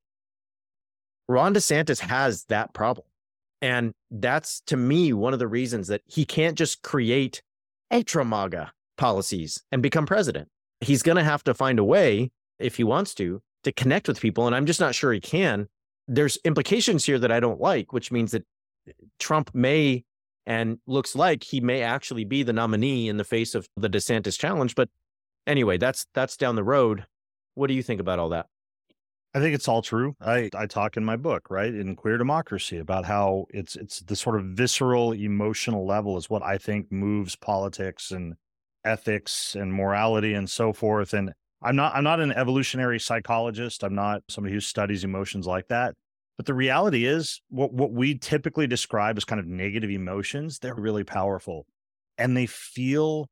Ron DeSantis has that problem. And that's to me one of the reasons that he can't just create ultra MAGA policies and become president. He's going to have to find a way, if he wants to, to connect with people. And I'm just not sure he can. There's implications here that I don't like, which means that Trump may and looks like he may actually be the nominee in the face of the DeSantis challenge. But anyway, that's that's down the road. What do you think about all that? I think it's all true. I, I talk in my book, right, in Queer Democracy about how it's it's the sort of visceral emotional level is what I think moves politics and ethics and morality and so forth. And I'm not I'm not an evolutionary psychologist. I'm not somebody who studies emotions like that. But the reality is what what we typically describe as kind of negative emotions, they're really powerful. And they feel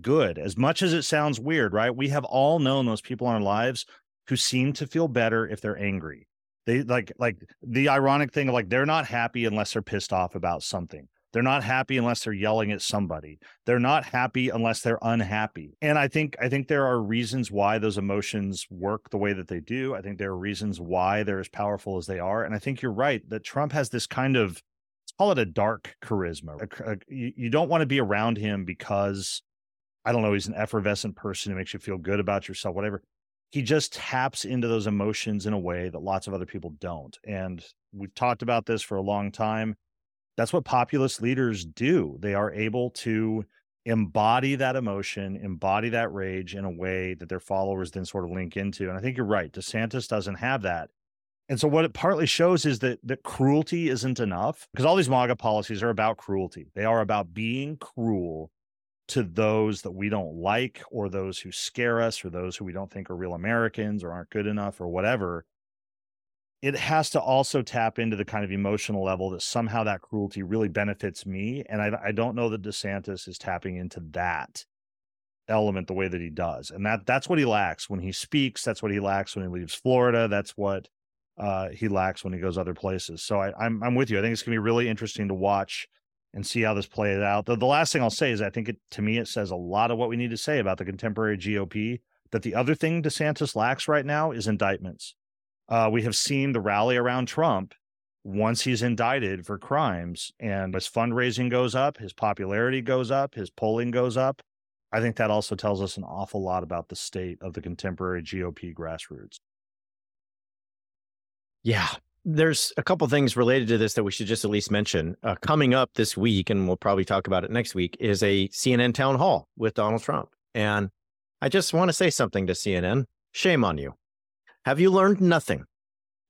good. As much as it sounds weird, right? We have all known those people in our lives who seem to feel better if they're angry. They like like the ironic thing of like they're not happy unless they're pissed off about something. They're not happy unless they're yelling at somebody. They're not happy unless they're unhappy. And I think I think there are reasons why those emotions work the way that they do. I think there are reasons why they're as powerful as they are. And I think you're right that Trump has this kind of let's call it a dark charisma. A, a, you, you don't want to be around him because I don't know, he's an effervescent person who makes you feel good about yourself, whatever he just taps into those emotions in a way that lots of other people don't. And we've talked about this for a long time. That's what populist leaders do. They are able to embody that emotion, embody that rage in a way that their followers then sort of link into. And I think you're right. DeSantis doesn't have that. And so what it partly shows is that that cruelty isn't enough because all these MAGA policies are about cruelty. They are about being cruel to those that we don't like or those who scare us or those who we don't think are real Americans or aren't good enough or whatever, it has to also tap into the kind of emotional level that somehow that cruelty really benefits me. And I, I don't know that DeSantis is tapping into that element the way that he does. And that that's what he lacks when he speaks. That's what he lacks when he leaves Florida. That's what uh, he lacks when he goes other places. So I, I'm I'm with you. I think it's gonna be really interesting to watch and see how this plays out. The, the last thing I'll say is I think it to me it says a lot of what we need to say about the contemporary GOP. That the other thing DeSantis lacks right now is indictments. Uh, we have seen the rally around Trump once he's indicted for crimes, and his fundraising goes up, his popularity goes up, his polling goes up. I think that also tells us an awful lot about the state of the contemporary GOP grassroots. Yeah, there's a couple things related to this that we should just at least mention. Uh, coming up this week, and we'll probably talk about it next week, is a CNN town hall with Donald Trump. And I just want to say something to CNN. Shame on you. Have you learned nothing?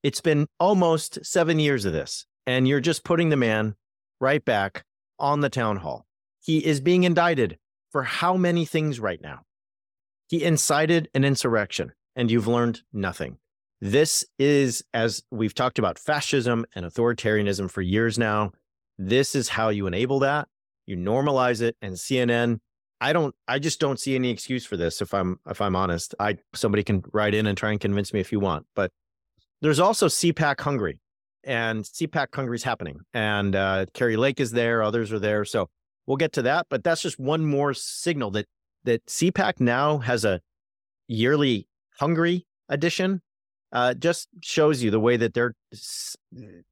It's been almost seven years of this, and you're just putting the man right back on the town hall. He is being indicted for how many things right now? He incited an insurrection, and you've learned nothing. This is, as we've talked about fascism and authoritarianism for years now, this is how you enable that. You normalize it, and CNN. I don't. I just don't see any excuse for this. If I'm, if I'm honest, I somebody can write in and try and convince me if you want. But there's also CPAC Hungary, and CPAC Hungary is happening, and uh, Kari Lake is there. Others are there. So we'll get to that. But that's just one more signal that that CPAC now has a yearly Hungary edition uh, just shows you the way that they're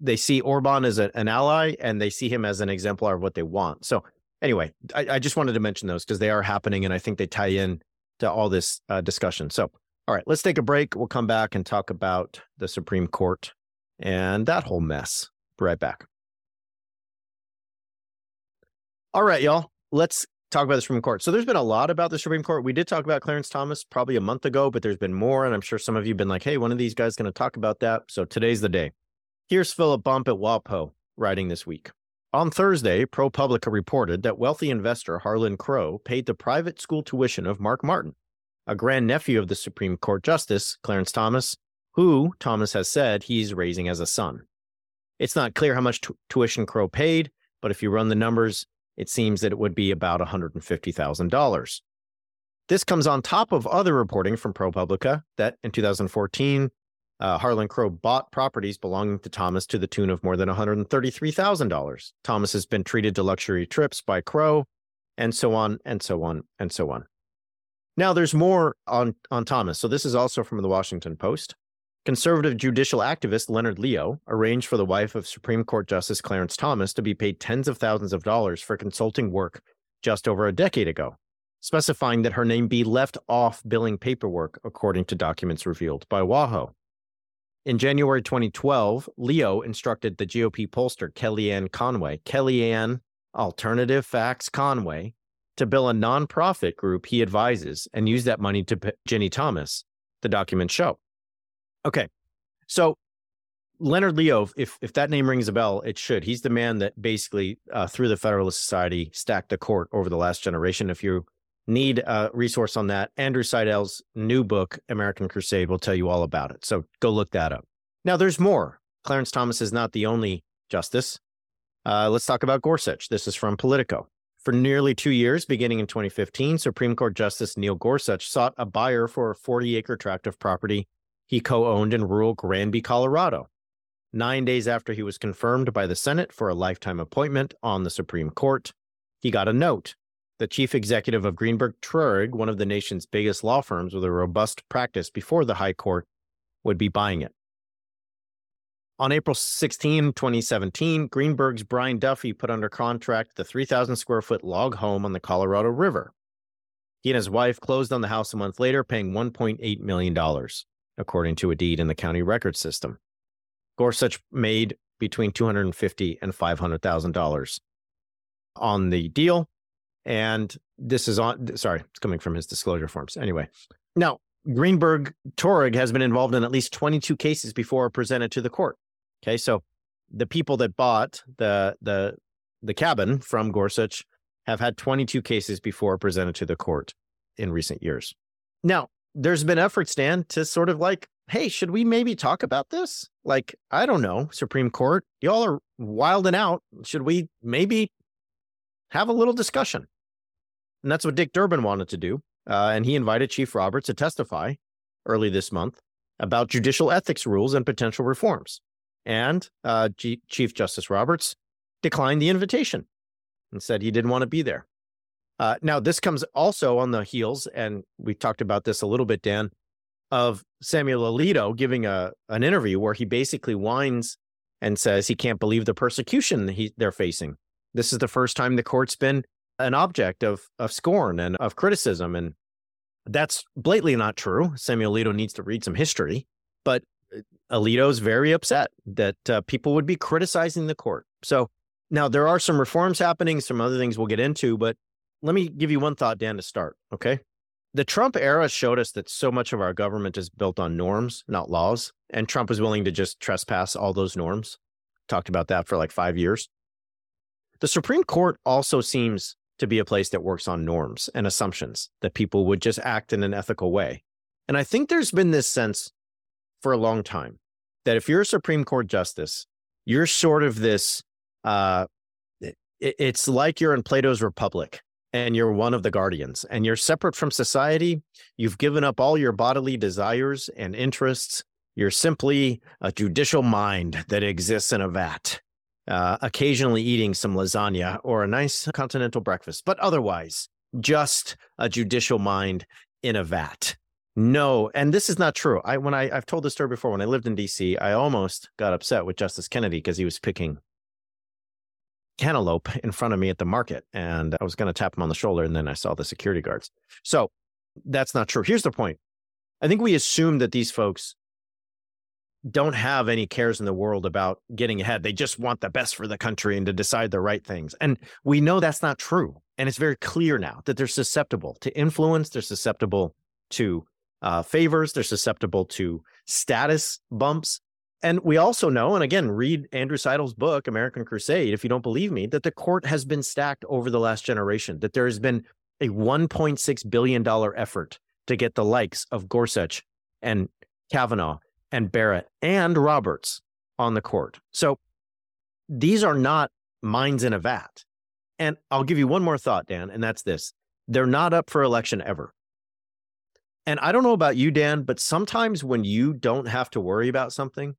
they see Orban as a, an ally and they see him as an exemplar of what they want. So anyway, I, I just wanted to mention those because they are happening and I think they tie in to all this uh, discussion. So all right, let's take a break. We'll come back and talk about the Supreme Court and that whole mess. Be right back. All right, y'all. Let's talk about the Supreme Court. So there's been a lot about the Supreme Court. We did talk about Clarence Thomas probably a month ago, but there's been more. And I'm sure some of you have been like, hey, one of these guys going to talk about that. So today's the day. Here's Philip Bump at WAPO writing this week. On Thursday, ProPublica reported that wealthy investor Harlan Crow paid the private school tuition of Mark Martin, a grandnephew of the Supreme Court Justice Clarence Thomas, who Thomas has said he's raising as a son. It's not clear how much t- tuition Crow paid, but if you run the numbers, it seems that it would be about $150,000. This comes on top of other reporting from ProPublica that in 2014, uh, Harlan Crow bought properties belonging to Thomas to the tune of more than $133,000. Thomas has been treated to luxury trips by Crow, and so on and so on and so on. Now, there's more on, on Thomas. So, this is also from the Washington Post. Conservative judicial activist Leonard Leo arranged for the wife of Supreme Court Justice Clarence Thomas to be paid tens of thousands of dollars for consulting work just over a decade ago, specifying that her name be left off billing paperwork, according to documents revealed by WAPO. In January 2012, Leo instructed the GOP pollster Kellyanne Conway, Kellyanne Alternative Facts Conway, to bill a nonprofit group he advises and use that money to pay Ginni Thomas, the documents show. Okay. So Leonard Leo, if if that name rings a bell, it should. He's the man that basically, uh, through the Federalist Society, stacked the court over the last generation. If you need a resource on that, Andrew Seidel's new book, American Crusade, will tell you all about it. So go look that up. Now, there's more. Clarence Thomas is not the only justice. Uh, let's talk about Gorsuch. This is from Politico. For nearly two years, beginning in 2015, Supreme Court Justice Neil Gorsuch sought a buyer for a 40 acre tract of property he co owned in rural Granby, Colorado. Nine days after he was confirmed by the Senate for a lifetime appointment on the Supreme Court, he got a note. The chief executive of Greenberg Traurig, one of the nation's biggest law firms with a robust practice before the High Court, would be buying it. On April 16, 2017, Greenberg's Brian Duffy put under contract the 3,000 square foot log home on the Colorado River. He and his wife closed on the house a month later, paying $1.8 million according to a deed in the county record system. Gorsuch made between 250 and $500,000 on the deal. And this is on, sorry, it's coming from his disclosure forms. Anyway, now Greenberg Traurig has been involved in at least 22 cases before presented to the court. Okay, so the people that bought the the the cabin from Gorsuch have had 22 cases before presented to the court in recent years. Now, there's been efforts, Dan, to sort of like, hey, should we maybe talk about this? Like, I don't know, Supreme Court, y'all are wilding out. Should we maybe have a little discussion? And that's what Dick Durbin wanted to do. Uh, and he invited Chief Roberts to testify early this month about judicial ethics rules and potential reforms. And uh, G- Chief Justice Roberts declined the invitation and said he didn't want to be there. Uh, now, this comes also on the heels, and we talked about this a little bit, Dan, of Samuel Alito giving a an interview where he basically whines and says he can't believe the persecution he, they're facing. This is the first time the court's been an object of of scorn and of criticism, and that's blatantly not true. Samuel Alito needs to read some history, but uh, Alito's very upset that uh, people would be criticizing the court. So now there are some reforms happening, some other things we'll get into, but let me give you one thought, Dan, to start. Okay. the Trump era showed us that so much of our government is built on norms, not laws. And Trump was willing to just trespass all those norms. Talked about that for like five years. The Supreme Court also seems to be a place that works on norms and assumptions that people would just act in an ethical way. And I think there's been this sense for a long time that if you're a Supreme Court justice, you're sort of this, uh, it's like you're in Plato's Republic and you're one of the guardians and you're separate from society. You've given up all your bodily desires and interests. You're simply a judicial mind that exists in a vat, uh, occasionally eating some lasagna or a nice continental breakfast, but otherwise, just a judicial mind in a vat. No, and this is not true. I when I I've told this story before. When I lived in D.C., I almost got upset with Justice Kennedy because he was picking cantaloupe in front of me at the market and I was going to tap him on the shoulder and then I saw the security guards. So that's not true. Here's the point. I think we assume that these folks don't have any cares in the world about getting ahead. They just want the best for the country and to decide the right things. And we know that's not true. And it's very clear now that they're susceptible to influence, they're susceptible to uh, favors, they're susceptible to status bumps, and we also know, and again, read Andrew Seidel's book, American Crusade, if you don't believe me, that the court has been stacked over the last generation, that there has been a $1.6 billion effort to get the likes of Gorsuch and Kavanaugh and Barrett and Roberts on the court. So these are not minds in a vat. And I'll give you one more thought, Dan, and that's this they're not up for election ever. And I don't know about you, Dan, but sometimes when you don't have to worry about something,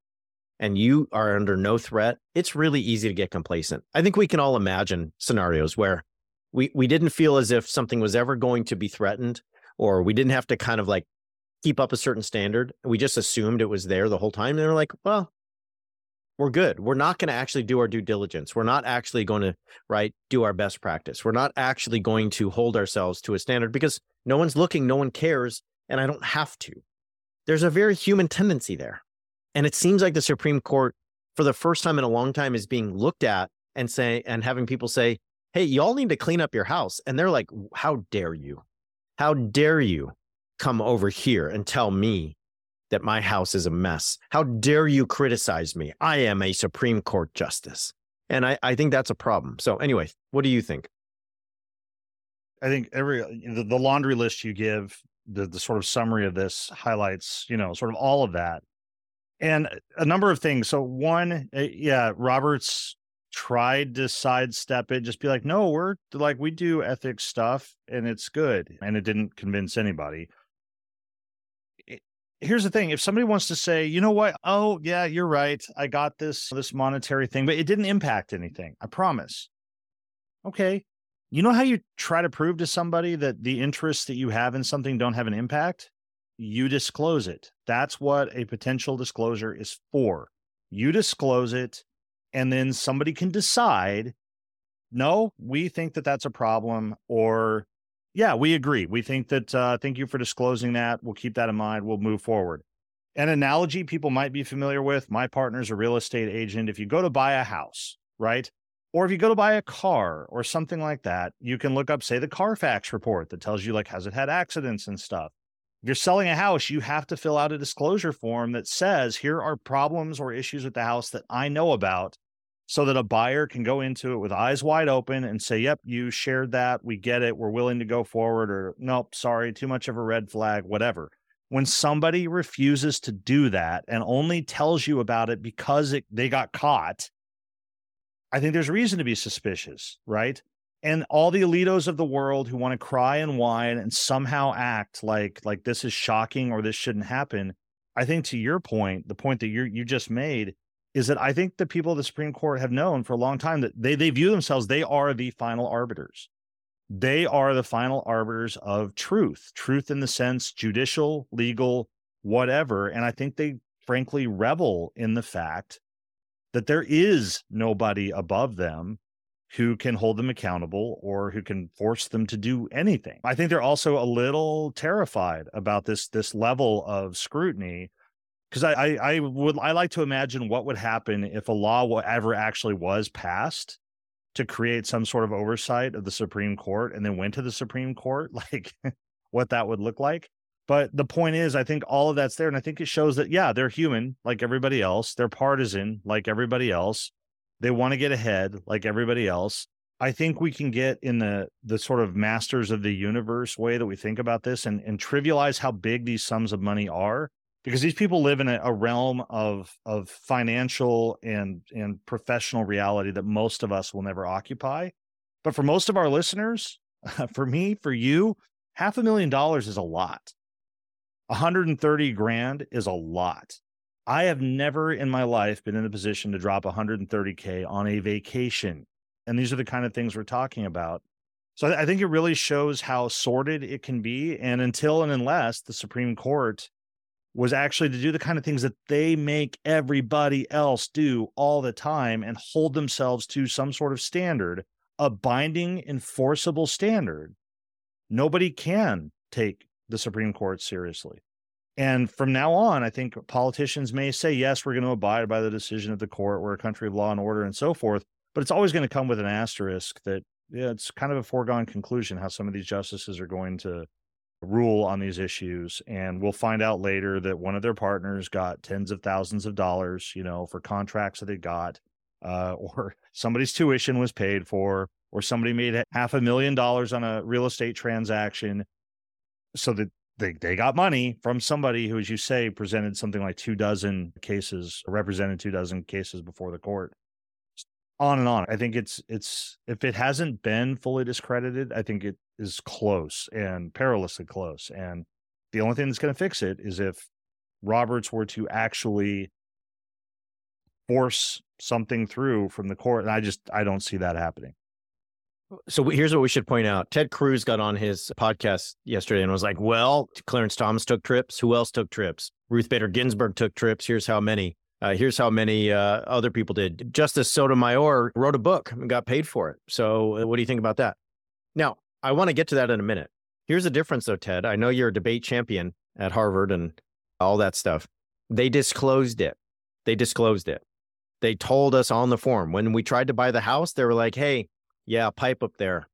and you are under no threat, it's really easy to get complacent. I think we can all imagine scenarios where we we didn't feel as if something was ever going to be threatened or we didn't have to kind of like keep up a certain standard. We just assumed it was there the whole time. And they're like, well, we're good. We're not going to actually do our due diligence. We're not actually going to, right, do our best practice. We're not actually going to hold ourselves to a standard because no one's looking, no one cares, and I don't have to. There's a very human tendency there. And it seems like the Supreme Court, for the first time in a long time, is being looked at and say, and having people say, hey, y'all need to clean up your house. And they're like, how dare you? How dare you come over here and tell me that my house is a mess? How dare you criticize me? I am a Supreme Court justice. And I, I think that's a problem. So, anyway, what do you think? I think every uh, the, the laundry list you give, the the sort of summary of this highlights, you know, sort of all of that and a number of things. So one, eh, yeah, Roberts tried to sidestep it, just be like, no, we're like we do ethics stuff and it's good, and it didn't convince anybody. Here's the thing: if somebody wants to say, you know what, oh yeah, you're right, I got this this monetary thing, but it didn't impact anything. I promise. Okay, you know how you try to prove to somebody that the interests that you have in something don't have an impact? You disclose it. That's what a potential disclosure is for. You disclose it, and then somebody can decide no, we think that that's a problem, or yeah, we agree. We think that, uh, thank you for disclosing that. We'll keep that in mind. We'll move forward. An analogy people might be familiar with my partner's a real estate agent. If you go to buy a house, right? Or if you go to buy a car or something like that, you can look up, say, the Carfax report that tells you, like, has it had accidents and stuff you're selling a house, you have to fill out a disclosure form that says, here are problems or issues with the house that I know about, so that a buyer can go into it with eyes wide open and say, yep, you shared that. We get it. We're willing to go forward. Or, nope, sorry, too much of a red flag, whatever. When somebody refuses to do that and only tells you about it because it, they got caught, I think there's reason to be suspicious, right? And all the Alitos of the world who want to cry and whine and somehow act like like this is shocking or this shouldn't happen i think to your point the point that you you just made is that i think the people of the supreme court have known for a long time that they they view themselves they are the final arbiters. They are the final arbiters of truth truth in the sense judicial legal whatever and i think they frankly revel in the fact that there is nobody above them who can hold them accountable or who can force them to do anything. I think they're also a little terrified about this this level of scrutiny because I, I, I would I like to imagine what would happen if a law ever actually was passed to create some sort of oversight of the Supreme Court and then went to the Supreme Court. Like what that would look like. But the point is, I think all of that's there. And I think it shows that, yeah, they're human like everybody else. They're partisan like everybody else. They want to get ahead like everybody else. I think we can get in the the sort of masters of the universe way that we think about this and, and trivialize how big these sums of money are because these people live in a, a realm of of financial and and professional reality that most of us will never occupy. But for most of our listeners, for me, for you, half a million dollars is a lot. 130 grand is a lot. I have never in my life been in a position to drop 130K on a vacation. And these are the kind of things we're talking about. So I think it really shows how sordid it can be. And until and unless the Supreme Court was actually to do the kind of things that they make everybody else do all the time and hold themselves to some sort of standard, a binding, enforceable standard, nobody can take the Supreme Court seriously. And from now on, I think politicians may say, yes, we're going to abide by the decision of the court. We're a country of law and order and so forth. But it's always going to come with an asterisk that yeah, it's kind of a foregone conclusion how some of these justices are going to rule on these issues. And we'll find out later that one of their partners got tens of thousands of dollars, you know, for contracts that they got, uh, or somebody's tuition was paid for, or somebody made half a million dollars on a real estate transaction so that they, they got money from somebody who, as you say, presented something like two dozen cases, represented two dozen cases before the court. On and on. I think it's it's if it hasn't been fully discredited, I think it is close and perilously close. And the only thing that's going to fix it is if Roberts were to actually force something through from the court. And I just I don't see that happening. So here's what we should point out. Ted Cruz got on his podcast yesterday and was like, well, Clarence Thomas took trips. Who else took trips? Ruth Bader Ginsburg took trips. Here's how many. Uh, here's how many uh, other people did. Justice Sotomayor wrote a book and got paid for it. So uh, what do you think about that? Now, I want to get to that in a minute. Here's the difference, though, Ted. I know you're a debate champion at Harvard and all that stuff. They disclosed it. They disclosed it. They told us on the form when we tried to buy the house, they were like, hey, yeah, pipe up there.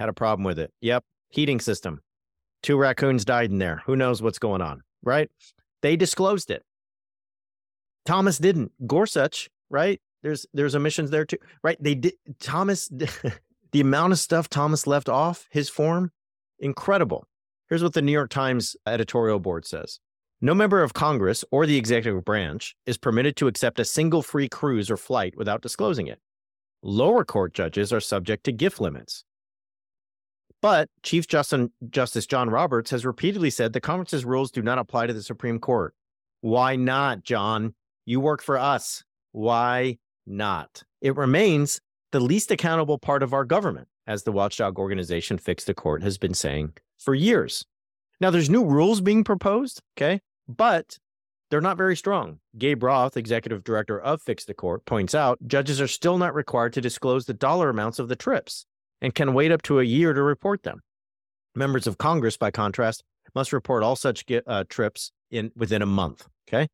Had a problem with it. Yep. Heating system. Two raccoons died in there. Who knows what's going on, right? They disclosed it. Thomas didn't. Gorsuch, right? There's there's omissions there too, right? They did. Thomas, the amount of stuff Thomas left off his form, incredible. Here's what the New York Times editorial board says. No member of Congress or the executive branch is permitted to accept a single free cruise or flight without disclosing it. Lower court judges are subject to gift limits. But Chief Justice John Roberts has repeatedly said the conference's rules do not apply to the Supreme Court. Why not, John? You work for us. Why not? It remains the least accountable part of our government, as the watchdog organization Fix the Court has been saying for years. Now, there's new rules being proposed, okay? But they're not very strong. Gabe Roth, executive director of Fix the Court, points out judges are still not required to disclose the dollar amounts of the trips and can wait up to a year to report them. Members of Congress, by contrast, must report all such uh, trips in within a month. Okay.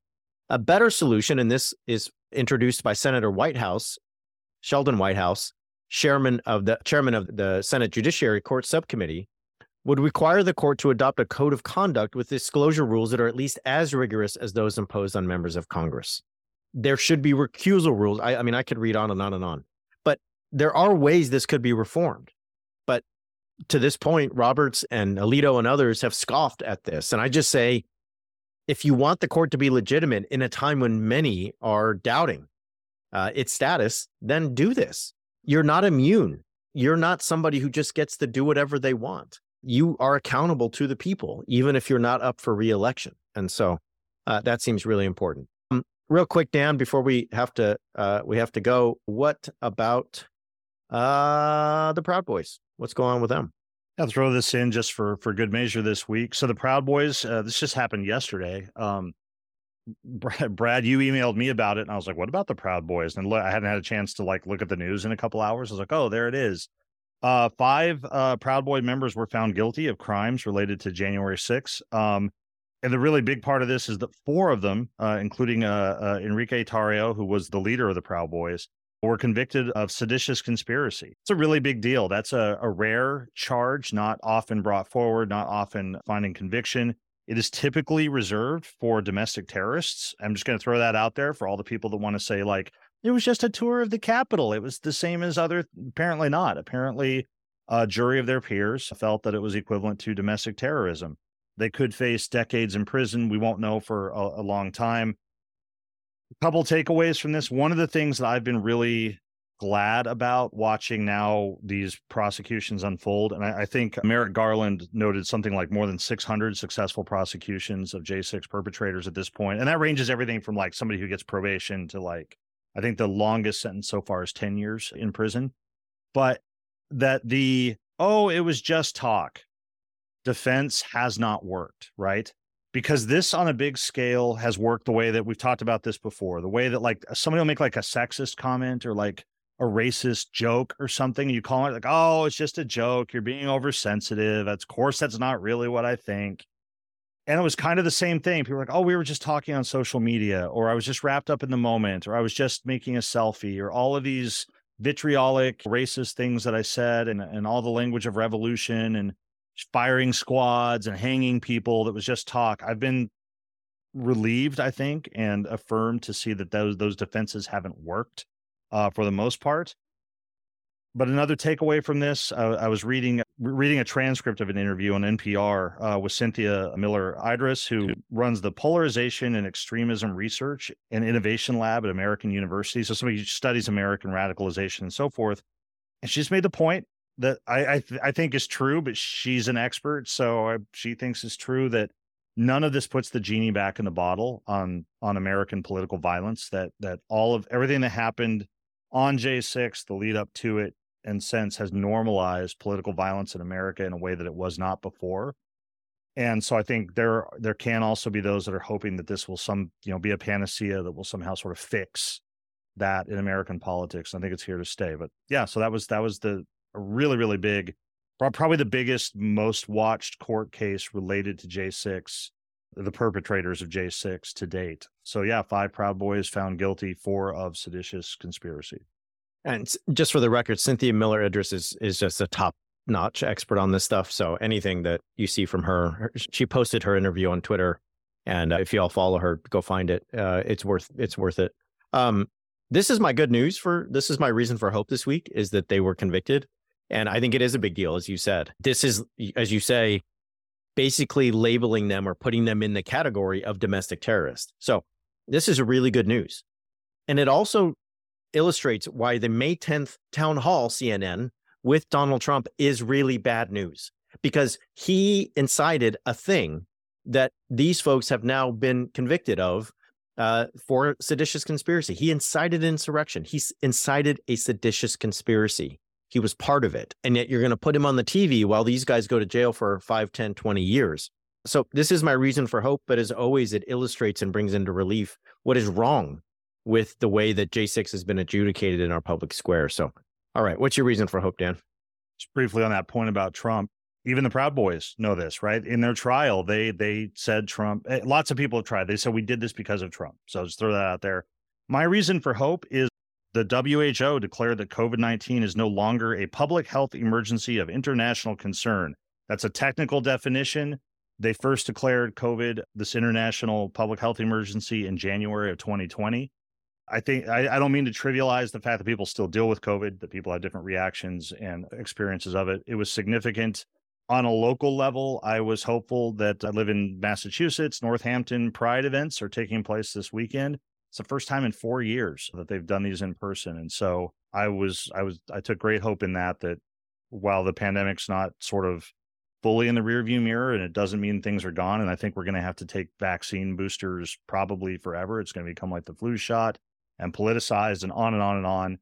A better solution, and this is introduced by Senator Whitehouse, Sheldon Whitehouse, chairman of the chairman of the Senate Judiciary Court Subcommittee, would require the court to adopt a code of conduct with disclosure rules that are at least as rigorous as those imposed on members of Congress. There should be recusal rules. I, I mean, I could read on and on and on, but there are ways this could be reformed. But to this point, Roberts and Alito and others have scoffed at this. And I just say, if you want the court to be legitimate in a time when many are doubting uh, its status, then do this. You're not immune. You're not somebody who just gets to do whatever they want you are accountable to the people, even if you're not up for reelection. And so uh, that seems really important. Um, real quick, Dan, before we have to uh, we have to go. What about uh, the Proud Boys? What's going on with them? I'll throw this in just for for good measure this week. So the Proud Boys, uh, this just happened yesterday. Um, Brad, Brad, you emailed me about it, and I was like, "What about the Proud Boys?" And look, I hadn't had a chance to like look at the news in a couple hours. I was like, "Oh, there it is." Uh, five uh, Proud Boy members were found guilty of crimes related to January 6. Um, and the really big part of this is that four of them, uh, including uh, uh, Enrique Tarrio, who was the leader of the Proud Boys, were convicted of seditious conspiracy. It's a really big deal. That's a, a rare charge, not often brought forward, not often finding conviction. It is typically reserved for domestic terrorists. I'm just going to throw that out there for all the people that want to say, like, it was just a tour of the Capitol. It was the same as other, apparently not. Apparently, a jury of their peers felt that it was equivalent to domestic terrorism. They could face decades in prison. We won't know for a, a long time. A couple takeaways from this. One of the things that I've been really glad about watching now these prosecutions unfold. And I, I, think Merrick Garland noted something like more than 600 successful prosecutions of J6 perpetrators at this point. And that ranges everything from like somebody who gets probation to like, I think the longest sentence so far is 10 years in prison. But that the, oh, it was just talk defense has not worked, right? because this on a big scale has worked the way that we've talked about this before the way that like somebody will make like a sexist comment or like a racist joke or something you call it like oh it's just a joke you're being oversensitive of course that's not really what i think and it was kind of the same thing people were like oh we were just talking on social media or i was just wrapped up in the moment or i was just making a selfie or all of these vitriolic racist things that i said and, and all the language of revolution and firing squads and hanging people that was just talk. I've been relieved, I think, and affirmed to see that those those defenses haven't worked uh, for the most part. But another takeaway from this, uh, I was reading reading a transcript of an interview on NPR uh, with Cynthia Miller Idriss, who runs the Polarization and Extremism Research and Innovation Lab at American University. So somebody who studies American radicalization and so forth. And she just made the point that I I, th- I think is true, but she's an expert, so I, she thinks is true that none of this puts the genie back in the bottle on on American political violence. That that all of everything that happened on J six, the lead up to it, and since has normalized political violence in America in a way that it was not before. And so I think there there can also be those that are hoping that this will some you know be a panacea that will somehow sort of fix that in American politics. I think it's here to stay. But yeah, so that was that was the really, really big, probably the biggest, most watched court case related to J6, the perpetrators of J6 to date. So, yeah, five Proud Boys found guilty, four of seditious conspiracy. And just for the record, Cynthia Miller Idriss is, is just a top notch expert on this stuff. So, anything that you see from her, she posted her interview on Twitter. And uh, if you all follow her, go find it. Uh, it's worth it's worth it. Um, this is my good news for this is my reason for hope this week is that they were convicted and I think it is a big deal, as you said. This is, as you say, basically labeling them or putting them in the category of domestic terrorist. So this is really good news. And it also illustrates why the May 10th town hall CNN with Donald Trump is really bad news because he incited a thing that these folks have now been convicted of uh, for seditious conspiracy. He incited insurrection. He incited a seditious conspiracy. He was part of it. And yet you're going to put him on the TV while these guys go to jail for 5, 10, 20 years. So this is my reason for hope. But as always, it illustrates and brings into relief what is wrong with the way that J6 has been adjudicated in our public square. So, all right, what's your reason for hope, Dan? Just briefly on that point about Trump, even the Proud Boys know this, right? In their trial, they they said Trump. Eh, lots of people have tried. They said we did this because of Trump. So just throw that out there. My reason for hope is the WHO declared that COVID 19 is no longer a public health emergency of international concern. That's a technical definition. They first declared COVID, this international public health emergency, in January of 2020. I think I, I, don't mean to trivialize the fact that people still deal with COVID, that people have different reactions and experiences of it. It was significant on a local level. I was hopeful that I live in Massachusetts, Northampton Pride events are taking place this weekend it's the first time in four years that they've done these in person. And so I was, I was, I took great hope in that, that while the pandemic's not sort of fully in the rearview mirror and it doesn't mean things are gone. And I think we're going to have to take vaccine boosters probably forever. It's going to become like the flu shot and politicized and on and on and on.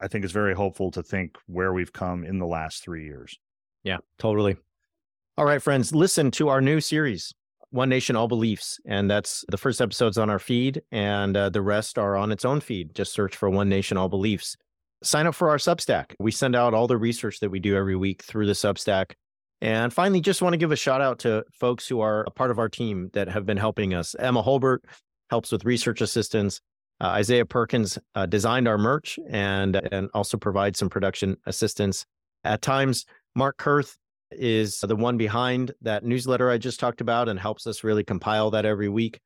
I think it's very hopeful to think where we've come in the last three years. Yeah, totally. All right, friends, listen to our new series, one Nation, All Beliefs. And that's the first episode's on our feed, and uh, the rest are on its own feed. Just search for One Nation, All Beliefs. Sign up for our Substack. We send out all the research that we do every week through the Substack. And finally, just want to give a shout out to folks who are a part of our team that have been helping us. Emma Holbert helps with research assistance. Uh, Isaiah Perkins uh, designed our merch and and also provides some production assistance at times. Mark Kurth is the one behind that newsletter I just talked about and helps us really compile that every week.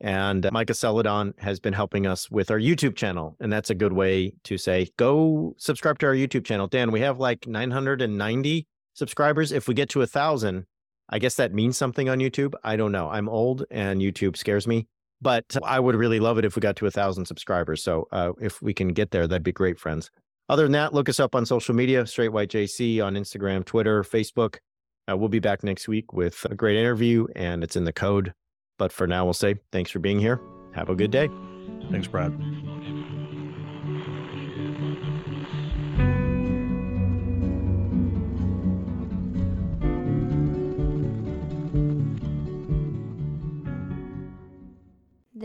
And Micah Celadon has been helping us with our YouTube channel. And that's a good way to say, go subscribe to our YouTube channel. Dan, we have like 990 subscribers. If we get to a thousand, I guess that means something on YouTube. I don't know. I'm old and YouTube scares me, but I would really love it if we got to a thousand subscribers. So uh, if we can get there, that'd be great, friends. Other than that, look us up on social media, Straight White JC on Instagram, Twitter, Facebook. Uh, we'll be back next week with a great interview, and it's in the code. But for now, we'll say thanks for being here. Have a good day. Thanks, Brad.